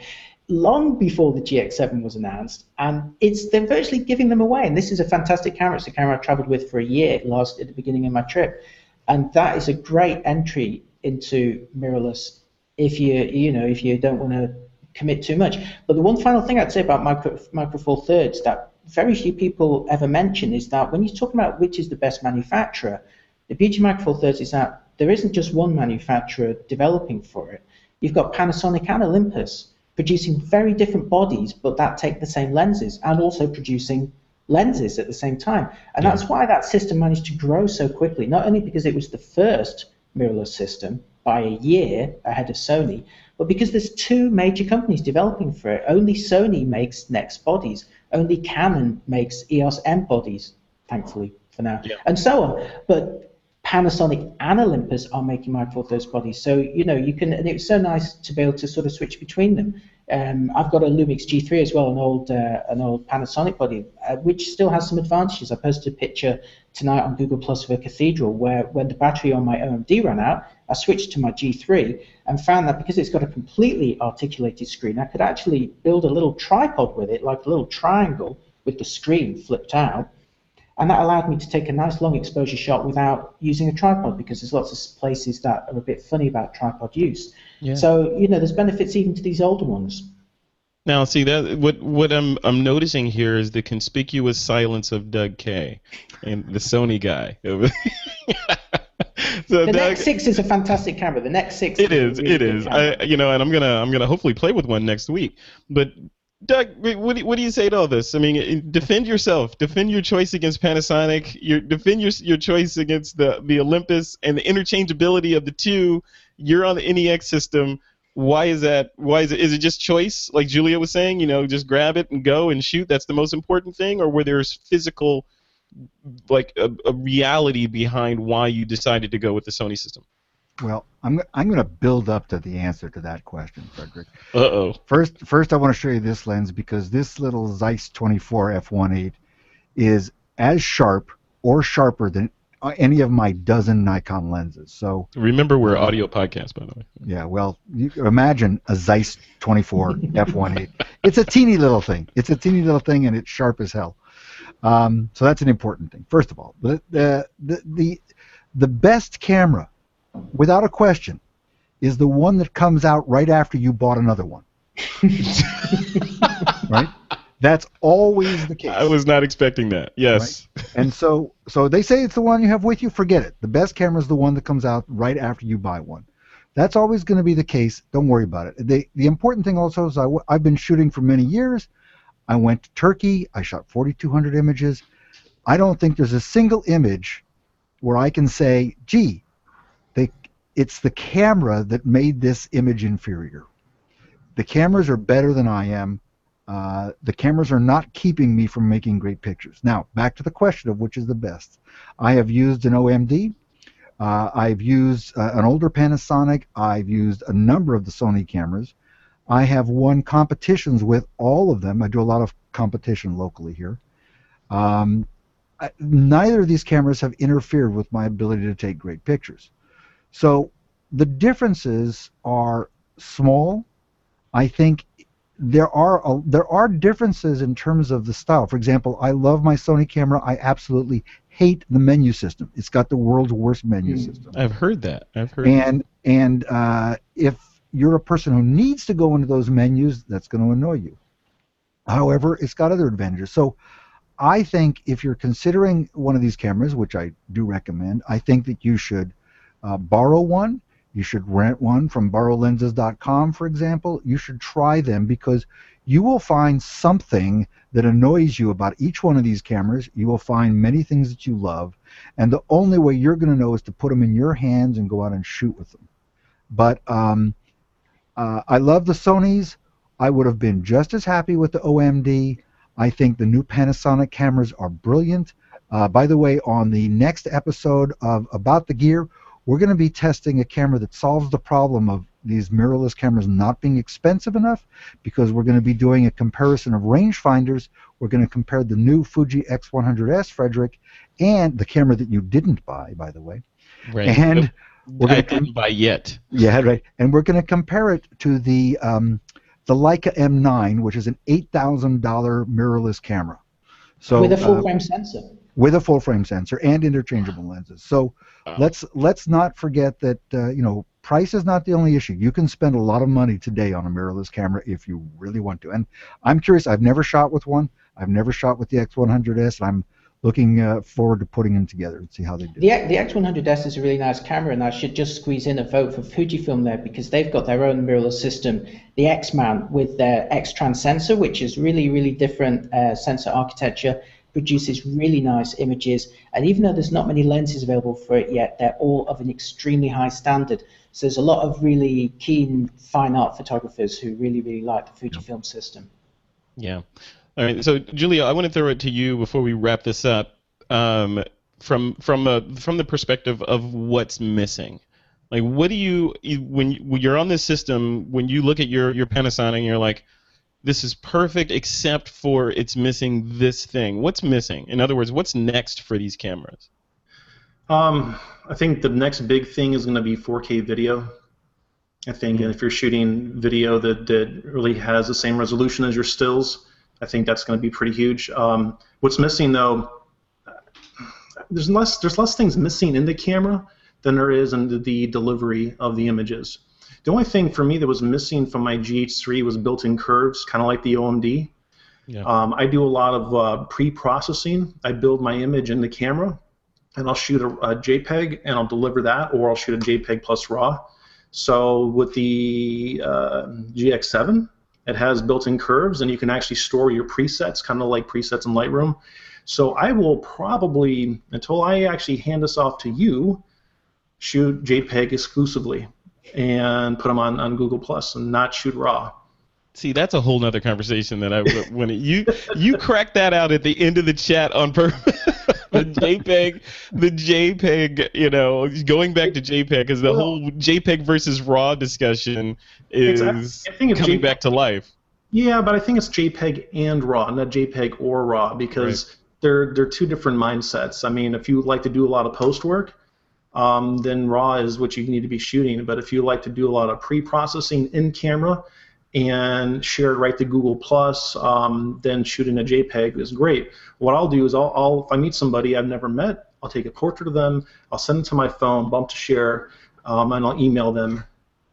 Speaker 5: long before the GX7 was announced, and it's they're virtually giving them away. And this is a fantastic camera. It's a camera I travelled with for a year last at the beginning of my trip, and that is a great entry into mirrorless if you you know if you don't want to commit too much. But the one final thing I'd say about micro micro four thirds that very few people ever mention is that when you're talking about which is the best manufacturer, the beauty of micro four thirds is that there isn't just one manufacturer developing for it. You've got Panasonic and Olympus producing very different bodies, but that take the same lenses, and also producing lenses at the same time. And that's why that system managed to grow so quickly, not only because it was the first mirrorless system by a year ahead of Sony, but because there's two major companies developing for it. Only Sony makes NEX bodies, only Canon makes EOS M bodies, thankfully for now, and so on. But Panasonic and Olympus are making Thirds bodies, so you know you can, and it's so nice to be able to sort of switch between them. Um, I've got a Lumix G3 as well, an old uh, an old Panasonic body, uh, which still has some advantages. I posted a picture tonight on Google Plus of a cathedral where, when the battery on my OMD ran out, I switched to my G3 and found that because it's got a completely articulated screen, I could actually build a little tripod with it, like a little triangle with the screen flipped out. And that allowed me to take a nice long exposure shot without using a tripod because there's lots of places that are a bit funny about tripod use.
Speaker 3: Yeah.
Speaker 5: So, you know, there's benefits even to these older ones.
Speaker 3: Now, see that what what I'm I'm noticing here is the conspicuous silence of Doug Kaye, and the Sony guy. so
Speaker 5: The
Speaker 3: Doug,
Speaker 5: Nex 6 is a fantastic camera. The Nex 6
Speaker 3: it
Speaker 5: a
Speaker 3: is,
Speaker 5: really
Speaker 3: it
Speaker 5: good
Speaker 3: is.
Speaker 5: camera.
Speaker 3: I, you know, and I'm gonna I'm gonna hopefully play with one next week. But Doug, what do, what do you say to all this? I mean, eh, defend yourself. Defend your choice against Panasonic. Your defend your your choice against the the Olympus and the interchangeability of the two. You're on the NEX system. Why is that? Why is it? Is it just choice, like Giulio was saying? You know, just grab it and go and shoot. That's the most important thing, or were there's physical, like a, a reality behind why you decided to go with the Sony system?
Speaker 7: Well, I'm I'm going to build up to the answer to that question, Frederick.
Speaker 3: Uh oh.
Speaker 7: First, first I want to show you this lens because this little Zeiss 24 f1.8 is as sharp or sharper than uh, any of my dozen Nikon lenses. So
Speaker 3: Remember, we're audio podcast, by the way.
Speaker 7: yeah, well, you imagine a Zeiss 24 f1.8. It's a teeny little thing. It's a teeny little thing, and it's sharp as hell. Um, so that's an important thing. First of all, the the the, the best camera, without a question, is the one that comes out right after you bought another one. right? That's always the case.
Speaker 3: I was not expecting that. Yes.
Speaker 7: And so, so they say it's the one you have with you. Forget it. The best camera is the one that comes out right after you buy one. That's always going to be the case. Don't worry about it. The the important thing also is I, w- I've been shooting for many years. I went to Turkey. I shot 4,200 images. I don't think there's a single image where I can say, "Gee, it's the camera that made this image inferior." The cameras are better than I am. Uh, the cameras are not keeping me from making great pictures. Now, back to the question of which is the best. I have used an OMD. Uh, I've used uh, an older Panasonic. I've used a number of the Sony cameras. I have won competitions with all of them. I do a lot of competition locally here. Um, I, neither of these cameras have interfered with my ability to take great pictures. So the differences are small. I think there are a, there are differences in terms of the style. For example, I love my Sony camera. I absolutely hate the menu system. It's got the world's worst menu
Speaker 5: Mm.
Speaker 7: system.
Speaker 3: I've heard that. I've heard.
Speaker 7: And and uh, if you're a person who needs to go into those menus, that's going to annoy you. However, it's got other advantages. So I think if you're considering one of these cameras, which I do recommend, I think that you should uh, borrow one. You should rent one from borrowlenses.com, for example. You should try them because you will find something that annoys you about each one of these cameras. You will find many things that you love, and the only way you're going to know is to put them in your hands and go out and shoot with them. But um, uh, I love the Sony's. I would have been just as happy with the OMD. I think the new Panasonic cameras are brilliant. Uh, by the way, on the next episode of About the Gear, we're going to be testing a camera that solves the problem of these mirrorless cameras not being expensive enough because we're going to be doing a comparison of rangefinders. We're going to compare the new Fuji X100S, Frederick, and the camera that you didn't buy, by the way.
Speaker 3: right.
Speaker 7: And
Speaker 3: Nope,
Speaker 7: we're
Speaker 3: I
Speaker 7: gonna
Speaker 3: didn't buy yet.
Speaker 7: yeah, right. And we're going to compare it to the um, the Leica M9, which is an eight thousand dollar mirrorless camera. So
Speaker 5: with a full
Speaker 7: uh,
Speaker 5: frame sensor.
Speaker 7: With a full frame sensor and interchangeable lenses. So
Speaker 3: Wow.
Speaker 7: let's let's not forget that uh, you know price is not the only issue. You can spend a lot of money today on a mirrorless camera if you really want to. And I'm curious. I've never shot with one. I've never shot with the X100S. And I'm looking uh, forward to putting them together and see how they do.
Speaker 5: The, the X100S is a really nice camera, and I should just squeeze in a vote for Fujifilm there because they've got their own mirrorless system, the X-mount with their X-Trans sensor, which is really, really different uh, sensor architecture, produces really nice images, and even though there's not many lenses available for it yet, they're all of an extremely high standard. So there's a lot of really keen fine art photographers who really, really like the Fujifilm system.
Speaker 3: Yeah. All right. So, Giulio, I want to throw it to you before we wrap this up. Um, from from a, from the perspective of what's missing, like what do you when, you, when you're on this system, when you look at your your Panasonic, and you're like, this is perfect except for it's missing this thing. What's missing? In other words, what's next for these cameras?
Speaker 6: Um, I think the next big thing is going to be 4K video. I think if you're shooting video that, that really has the same resolution as your stills, I think that's going to be pretty huge. Um, what's missing though, there's less there's less things missing in the camera than there is in the, the delivery of the images. The only thing for me that was missing from my GH3 was built-in curves, kind of like the OMD.
Speaker 3: Yeah.
Speaker 6: Um, I do a lot of uh, pre-processing. I build my image in the camera, and I'll shoot a, a JPEG and I'll deliver that, or I'll shoot a JPEG plus RAW. So with the uh, GX7, it has built-in curves, and you can actually store your presets, kind of like presets in Lightroom. So I will probably, until I actually hand this off to you, shoot JPEG exclusively and put them on, on Google Plus and not shoot RAW.
Speaker 3: See, that's a whole nother conversation that I when you you cracked that out at the end of the chat on purpose. the JPEG, the JPEG, you know, going back to JPEG because the whole JPEG versus RAW discussion is
Speaker 6: It's- I think
Speaker 3: coming
Speaker 6: JPEG
Speaker 3: back to life.
Speaker 6: Yeah, but I think it's JPEG and RAW, not JPEG or RAW, because they're they're two different mindsets. I mean, if you like to do a lot of post work, um, then RAW is what you need to be shooting. But if you like to do a lot of pre-processing in camera and share it right to Google Plus, um, then shooting a JPEG is great. What I'll do is I'll, I'll if I meet somebody I've never met, I'll take a portrait of them, I'll send it to my phone, bump to share, um, and I'll email them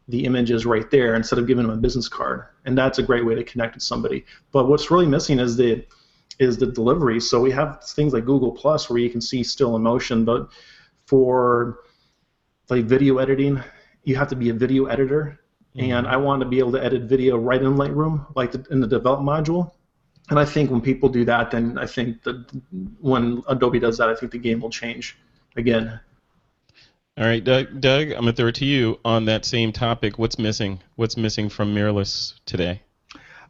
Speaker 6: the images right there instead of giving them a business card. And that's a great way to connect with somebody. But what's really missing is the is the delivery. So we have things like Google Plus where you can see still in motion, but for like video editing, you have to be a video editor. Mm-hmm. And I want to be able to edit video right in Lightroom, like the, in the develop module. And I think when people do that, then I think that when Adobe does that, I think the game will change again.
Speaker 3: All right, Doug, Doug, I'm gonna throw it to you on that same topic. What's missing? What's missing from mirrorless today?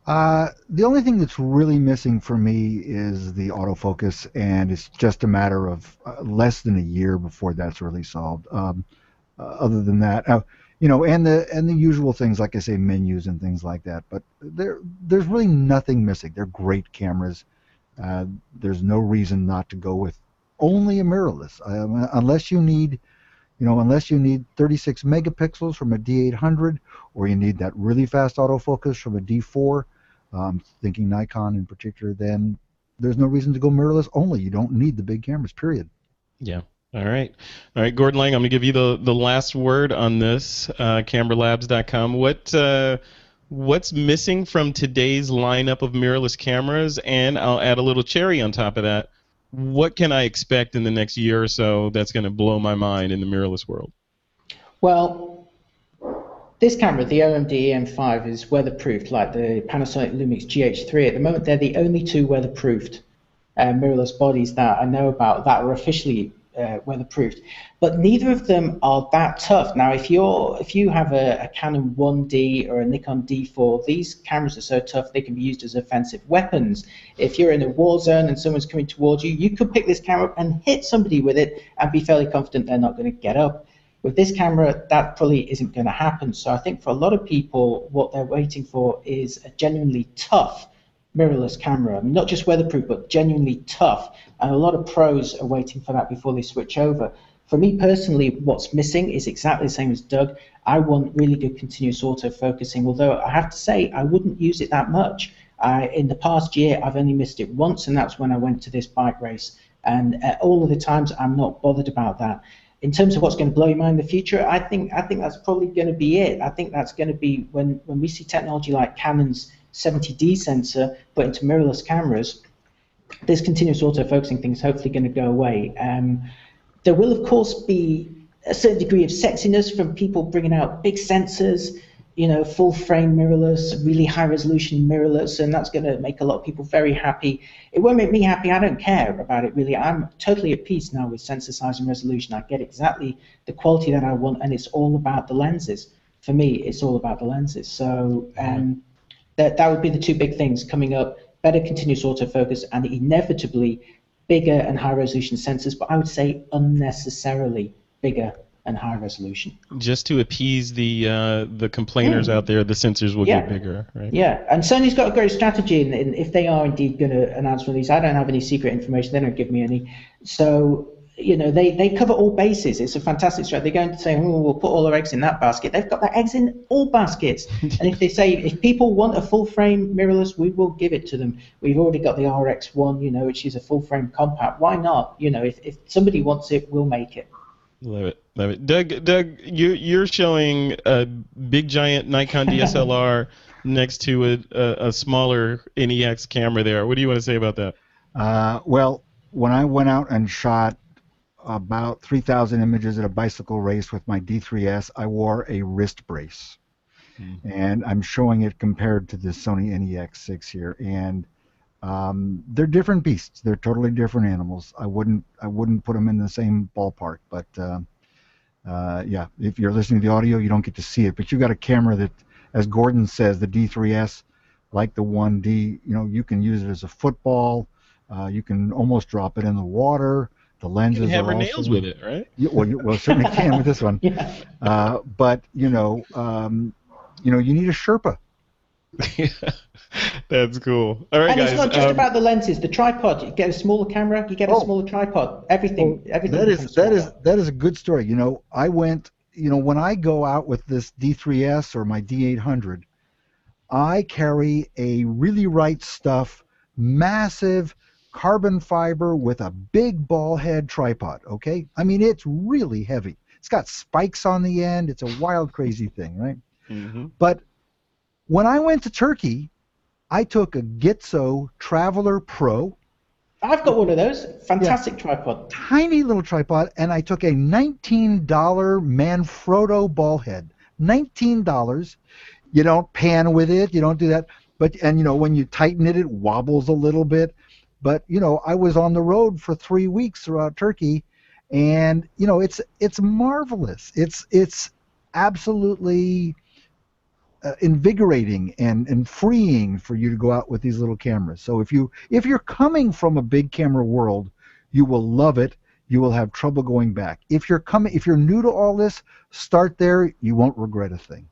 Speaker 7: Uh, the only thing that's really missing for me is the autofocus, and it's just a matter of uh, less than a year before that's really solved. Um, uh, other than that, uh, you know, and the and the usual things like I say, menus and things like that. But there there's really nothing missing. They're great cameras. Uh, there's no reason not to go with only a mirrorless, um, unless you need. You know, unless you need 36 megapixels from a D800, or you need that really fast autofocus from a D4, um, thinking Nikon in particular, then there's no reason to go mirrorless only. You don't need the big cameras, period.
Speaker 3: Yeah. All right. All right, Gordon Laing, I'm going to give you the, the last word on this, uh, cameralabs.com. What, uh, what's missing from today's lineup of mirrorless cameras? And I'll add a little cherry on top of that. What can I expect in the next year or so that's going to blow my mind in the mirrorless world?
Speaker 5: Well, this camera, the OMD EM5, is weatherproofed like the Panasonic Lumix GH3. At the moment, they're the only two weatherproofed uh, mirrorless bodies that I know about that are officially uh, weatherproofed. But neither of them are that tough. Now, if you're if you have a, a, Canon 1D or a Nikon D4, these cameras are so tough they can be used as offensive weapons. If you're in a war zone and someone's coming towards you, you could pick this camera up and hit somebody with it and be fairly confident they're not going to get up. With this camera, that probably isn't going to happen. So I think for a lot of people, what they're waiting for is a genuinely tough mirrorless camera. I mean, not just weatherproof, but genuinely tough. And a lot of pros are waiting for that before they switch over. For me personally, what's missing is exactly the same as Doug. I want really good continuous autofocusing, although I have to say I wouldn't use it that much. I, in the past year, I've only missed it once, and that's when I went to this bike race. And uh, all of the times, I'm not bothered about that in terms of what's going to blow your mind in the future, I think I think that's probably going to be it. I think that's going to be when when we see technology like Canon's 70D sensor put into mirrorless cameras, this continuous autofocusing thing is hopefully going to go away. Um, there will of course be a certain degree of sexiness from people bringing out big sensors you know, full frame mirrorless, really high resolution mirrorless, and that's going to make a lot of people very happy. It won't make me happy. I don't care about it really. I'm totally at peace now with sensor size and resolution. I get exactly the quality that I want, and it's all about the lenses. For me, it's all about the lenses. So um, that that would be the two big things coming up: better continuous autofocus, and inevitably bigger and high resolution sensors. But I would say unnecessarily bigger and high resolution.
Speaker 3: Just to appease the uh, the complainers mm. out there, the sensors will yeah. get bigger, right?
Speaker 5: Yeah, and Sony's got a great strategy, and if they are indeed going to announce one of these, I don't have any secret information. They don't give me any, so you know they, they cover all bases. It's a fantastic strategy. They're going to say, oh, we'll put all our eggs in that basket. They've got their eggs in all baskets, and if they say if people want a full frame mirrorless, we will give it to them. We've already got the RX1, you know, which is a full frame compact. Why not? You know, if if somebody wants it, we'll make it.
Speaker 3: Love it, love it. Doug, Doug, you you're showing a big giant Nikon DSLR next to a, a, a, smaller NEX camera there. What do you want to say about that?
Speaker 7: Uh, well, when I went out and shot about 3,000 images at a bicycle race with my D3S, I wore a wrist brace, mm-hmm. and I'm showing it compared to the Sony NEX6 here, and um, they're different beasts. They're totally different animals. I wouldn't I wouldn't put them in the same ballpark. But uh, uh, yeah, if you're listening to the audio, you don't get to see it. But you've got a camera that, as Gordon says, the D3S, like the 1D, you know, you can use it as a football. Uh, you can almost drop it in the water. The lenses
Speaker 3: you can hammer
Speaker 7: are
Speaker 3: also, nails with it, right?
Speaker 7: You, well, you well certainly can with this one. Yeah. Uh, but you know, um, you know, you need a Sherpa.
Speaker 3: That's cool. All right,
Speaker 5: and
Speaker 3: guys.
Speaker 5: it's not just um, about the lenses. The tripod. You get a smaller camera. You get a oh, smaller tripod. Everything. Oh, everything.
Speaker 7: That is that is that is a good story. You know, I went. You know, when I go out with this D3S or my D800, I carry a really right stuff, massive carbon fiber with a big ball head tripod. Okay, I mean it's really heavy. It's got spikes on the end. It's a wild, crazy thing, right? Mm-hmm. But when I went to Turkey, I took a Gitzo Traveler Pro.
Speaker 5: I've got one of those. Fantastic yeah, tripod.
Speaker 7: Tiny little tripod, and I took a $19 Manfrotto ball head. $19. You don't pan with it. You don't do that. But and you know when you tighten it, it wobbles a little bit. But you know I was on the road for three weeks throughout Turkey, and you know it's it's marvelous. It's it's absolutely uh, invigorating and, and freeing for you to go out with these little cameras. So if you if you're coming from a big camera world, you will love it. You will have trouble going back. If you're coming if you're new to all this, start there. You won't regret a thing.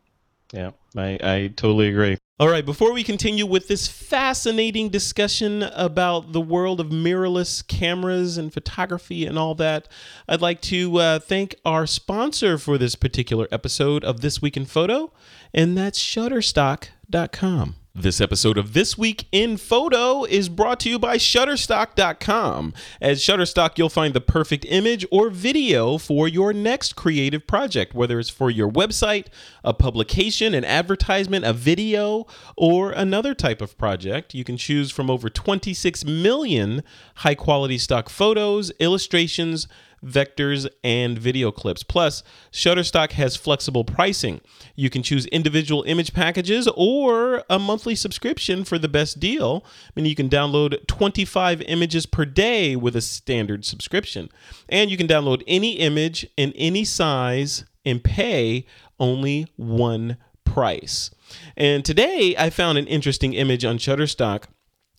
Speaker 3: Yeah, I, I totally agree. All right, before we continue with this fascinating discussion about the world of mirrorless cameras and photography and all that, I'd like to uh, thank our sponsor for this particular episode of This Week in Photo, and that's Shutterstock.com. This episode of This Week in Photo is brought to you by Shutterstock.com. At Shutterstock, you'll find the perfect image or video for your next creative project, whether it's for your website, a publication, an advertisement, a video, or another type of project. You can choose from over 26 million high quality stock photos, illustrations, vectors, and video clips. Plus, Shutterstock has flexible pricing. You can choose individual image packages or a monthly subscription for the best deal. I mean, you can download 25 images per day with a standard subscription. And you can download any image in any size and pay only one price. And today I found an interesting image on Shutterstock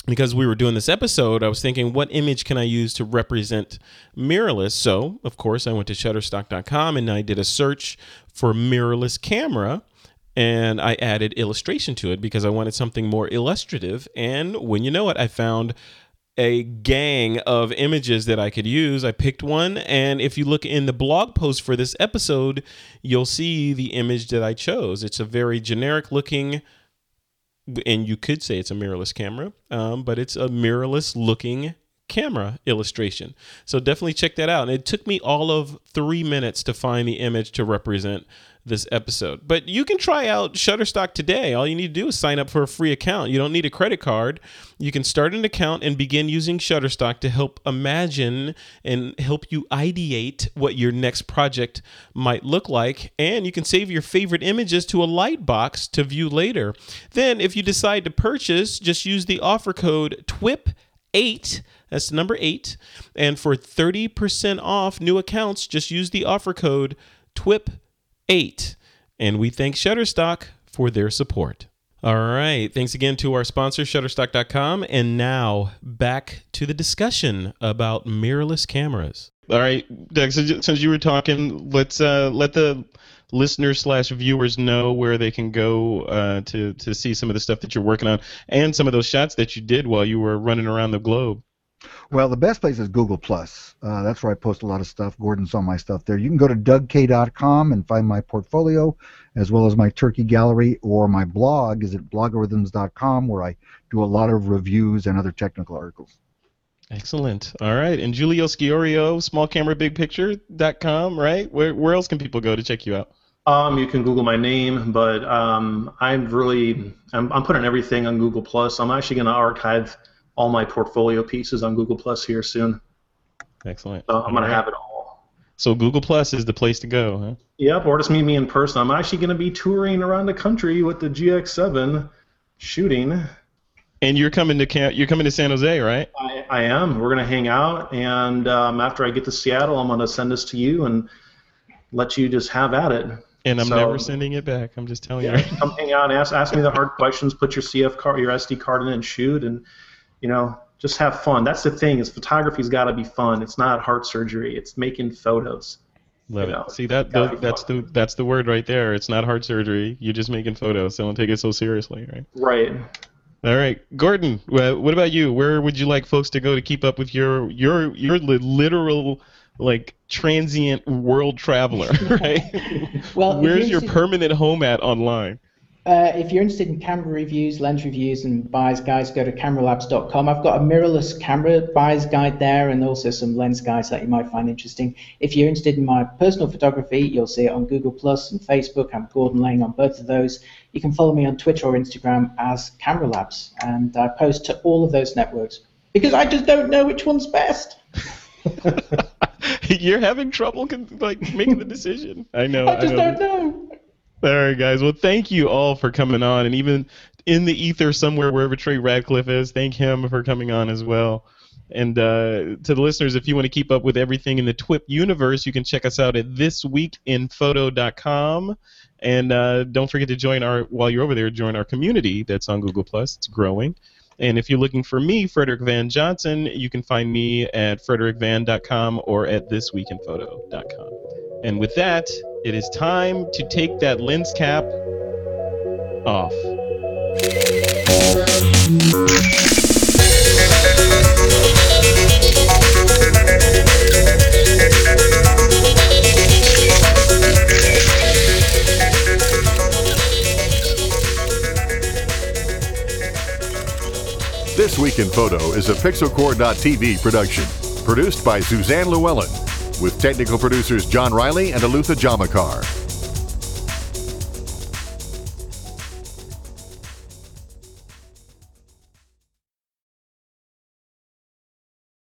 Speaker 3: because we were doing this episode, I was thinking, what image can I use to represent mirrorless? So, of course, I went to shutterstock.com and I did a search for mirrorless camera and I added illustration to it because I wanted something more illustrative. And when you know it, I found a gang of images that I could use. I picked one, and if you look in the blog post for this episode, you'll see the image that I chose. It's a very generic looking and you could say it's a mirrorless camera, um, but it's a mirrorless looking camera illustration. So definitely check that out. And it took me all of three minutes to find the image to represent this episode. But you can try out Shutterstock today. All you need to do is sign up for a free account. You don't need a credit card. You can start an account and begin using Shutterstock to help imagine and help you ideate what your next project might look like. And you can save your favorite images to a Lightbox to view later. Then, if you decide to purchase, just use the offer code TWIP8 that's number eight. And for 30% off new accounts, just use the offer code TWIP8. And we thank Shutterstock for their support. All right. Thanks again to our sponsor, Shutterstock.com. And now back to the discussion about mirrorless cameras. All right, Doug, since you were talking, let's uh, let the listeners slash viewers know where they can go uh, to to see some of the stuff that you're working on and some of those shots that you did while you were running around the globe.
Speaker 7: Well, the best place is Google Plus. Uh, that's where I post a lot of stuff. Gordon's on my stuff there. You can go to DougKaye.com and find my portfolio, as well as my turkey gallery, or my blog is at blogarithms.com, where I do a lot of reviews and other technical articles.
Speaker 3: Excellent. All right. And Giulio Sciorio, smallcamerabigpicture.com, right? Where, where else can people go to check you out?
Speaker 6: Um, you can Google my name, but um, I'm really I'm, I'm putting everything on Google Plus. I'm actually going to archive all my portfolio pieces on Google Plus here soon.
Speaker 3: Excellent.
Speaker 6: So I'm going to have it all.
Speaker 3: So Google Plus is the place to go, huh?
Speaker 6: Yep, or just meet me in person. I'm actually going to be touring around the country with the GX7 shooting.
Speaker 3: And you're coming to camp, you're coming to San Jose, right?
Speaker 6: I, I am. We're going to hang out, and um, after I get to Seattle, I'm going to send this to you and let you just have at it.
Speaker 3: And I'm so, never sending it back. I'm just telling
Speaker 6: yeah,
Speaker 3: you.
Speaker 6: come hang out, and ask ask me the hard questions. Put your CF card, your SD card in, and shoot. And you know, just have fun. That's the thing is photography's got to be fun. It's not heart surgery. It's making photos.
Speaker 3: Love you know, it. See that the, that's fun. the that's the word right there. It's not heart surgery. You're just making photos. So don't take it so seriously, right?
Speaker 6: Right.
Speaker 3: All right, Gordon. What about you? Where would you like folks to go to keep up with your your your literal like transient world traveler, right?
Speaker 5: well,
Speaker 3: where's your permanent home at online?
Speaker 5: Uh, if you're interested in camera reviews, lens reviews, and buyer's guides, go to cameralabs.com. I've got a mirrorless camera buyer's guide there and also some lens guides that you might find interesting. If you're interested in my personal photography, you'll see it on Google Plus and Facebook. I'm Gordon Laing on both of those. You can follow me on Twitter or Instagram as Camera Labs, and I post to all of those networks because I just don't know which one's best.
Speaker 3: you're having trouble like making the decision. I know.
Speaker 5: I just
Speaker 3: I
Speaker 5: know. don't know.
Speaker 3: All right, guys. Well, thank you all for coming on, and even in the ether somewhere, wherever Trey Ratcliff is, thank him for coming on as well. And uh, to the listeners, if you want to keep up with everything in the TWIP universe, you can check us out at thisweekinphoto.com. And uh, don't forget to join our while you're over there, join our community that's on Google Plus. It's growing. And if you're looking for me, Frederick Van Johnson, you can find me at frederickvan.com or at thisweekinphoto.com. And with that, it is time to take that lens cap off.
Speaker 1: This Week in Photo is a Pixelcore.tv production, produced by Suzanne Llewellyn, with technical producers John Riley and Alutha Jamakar.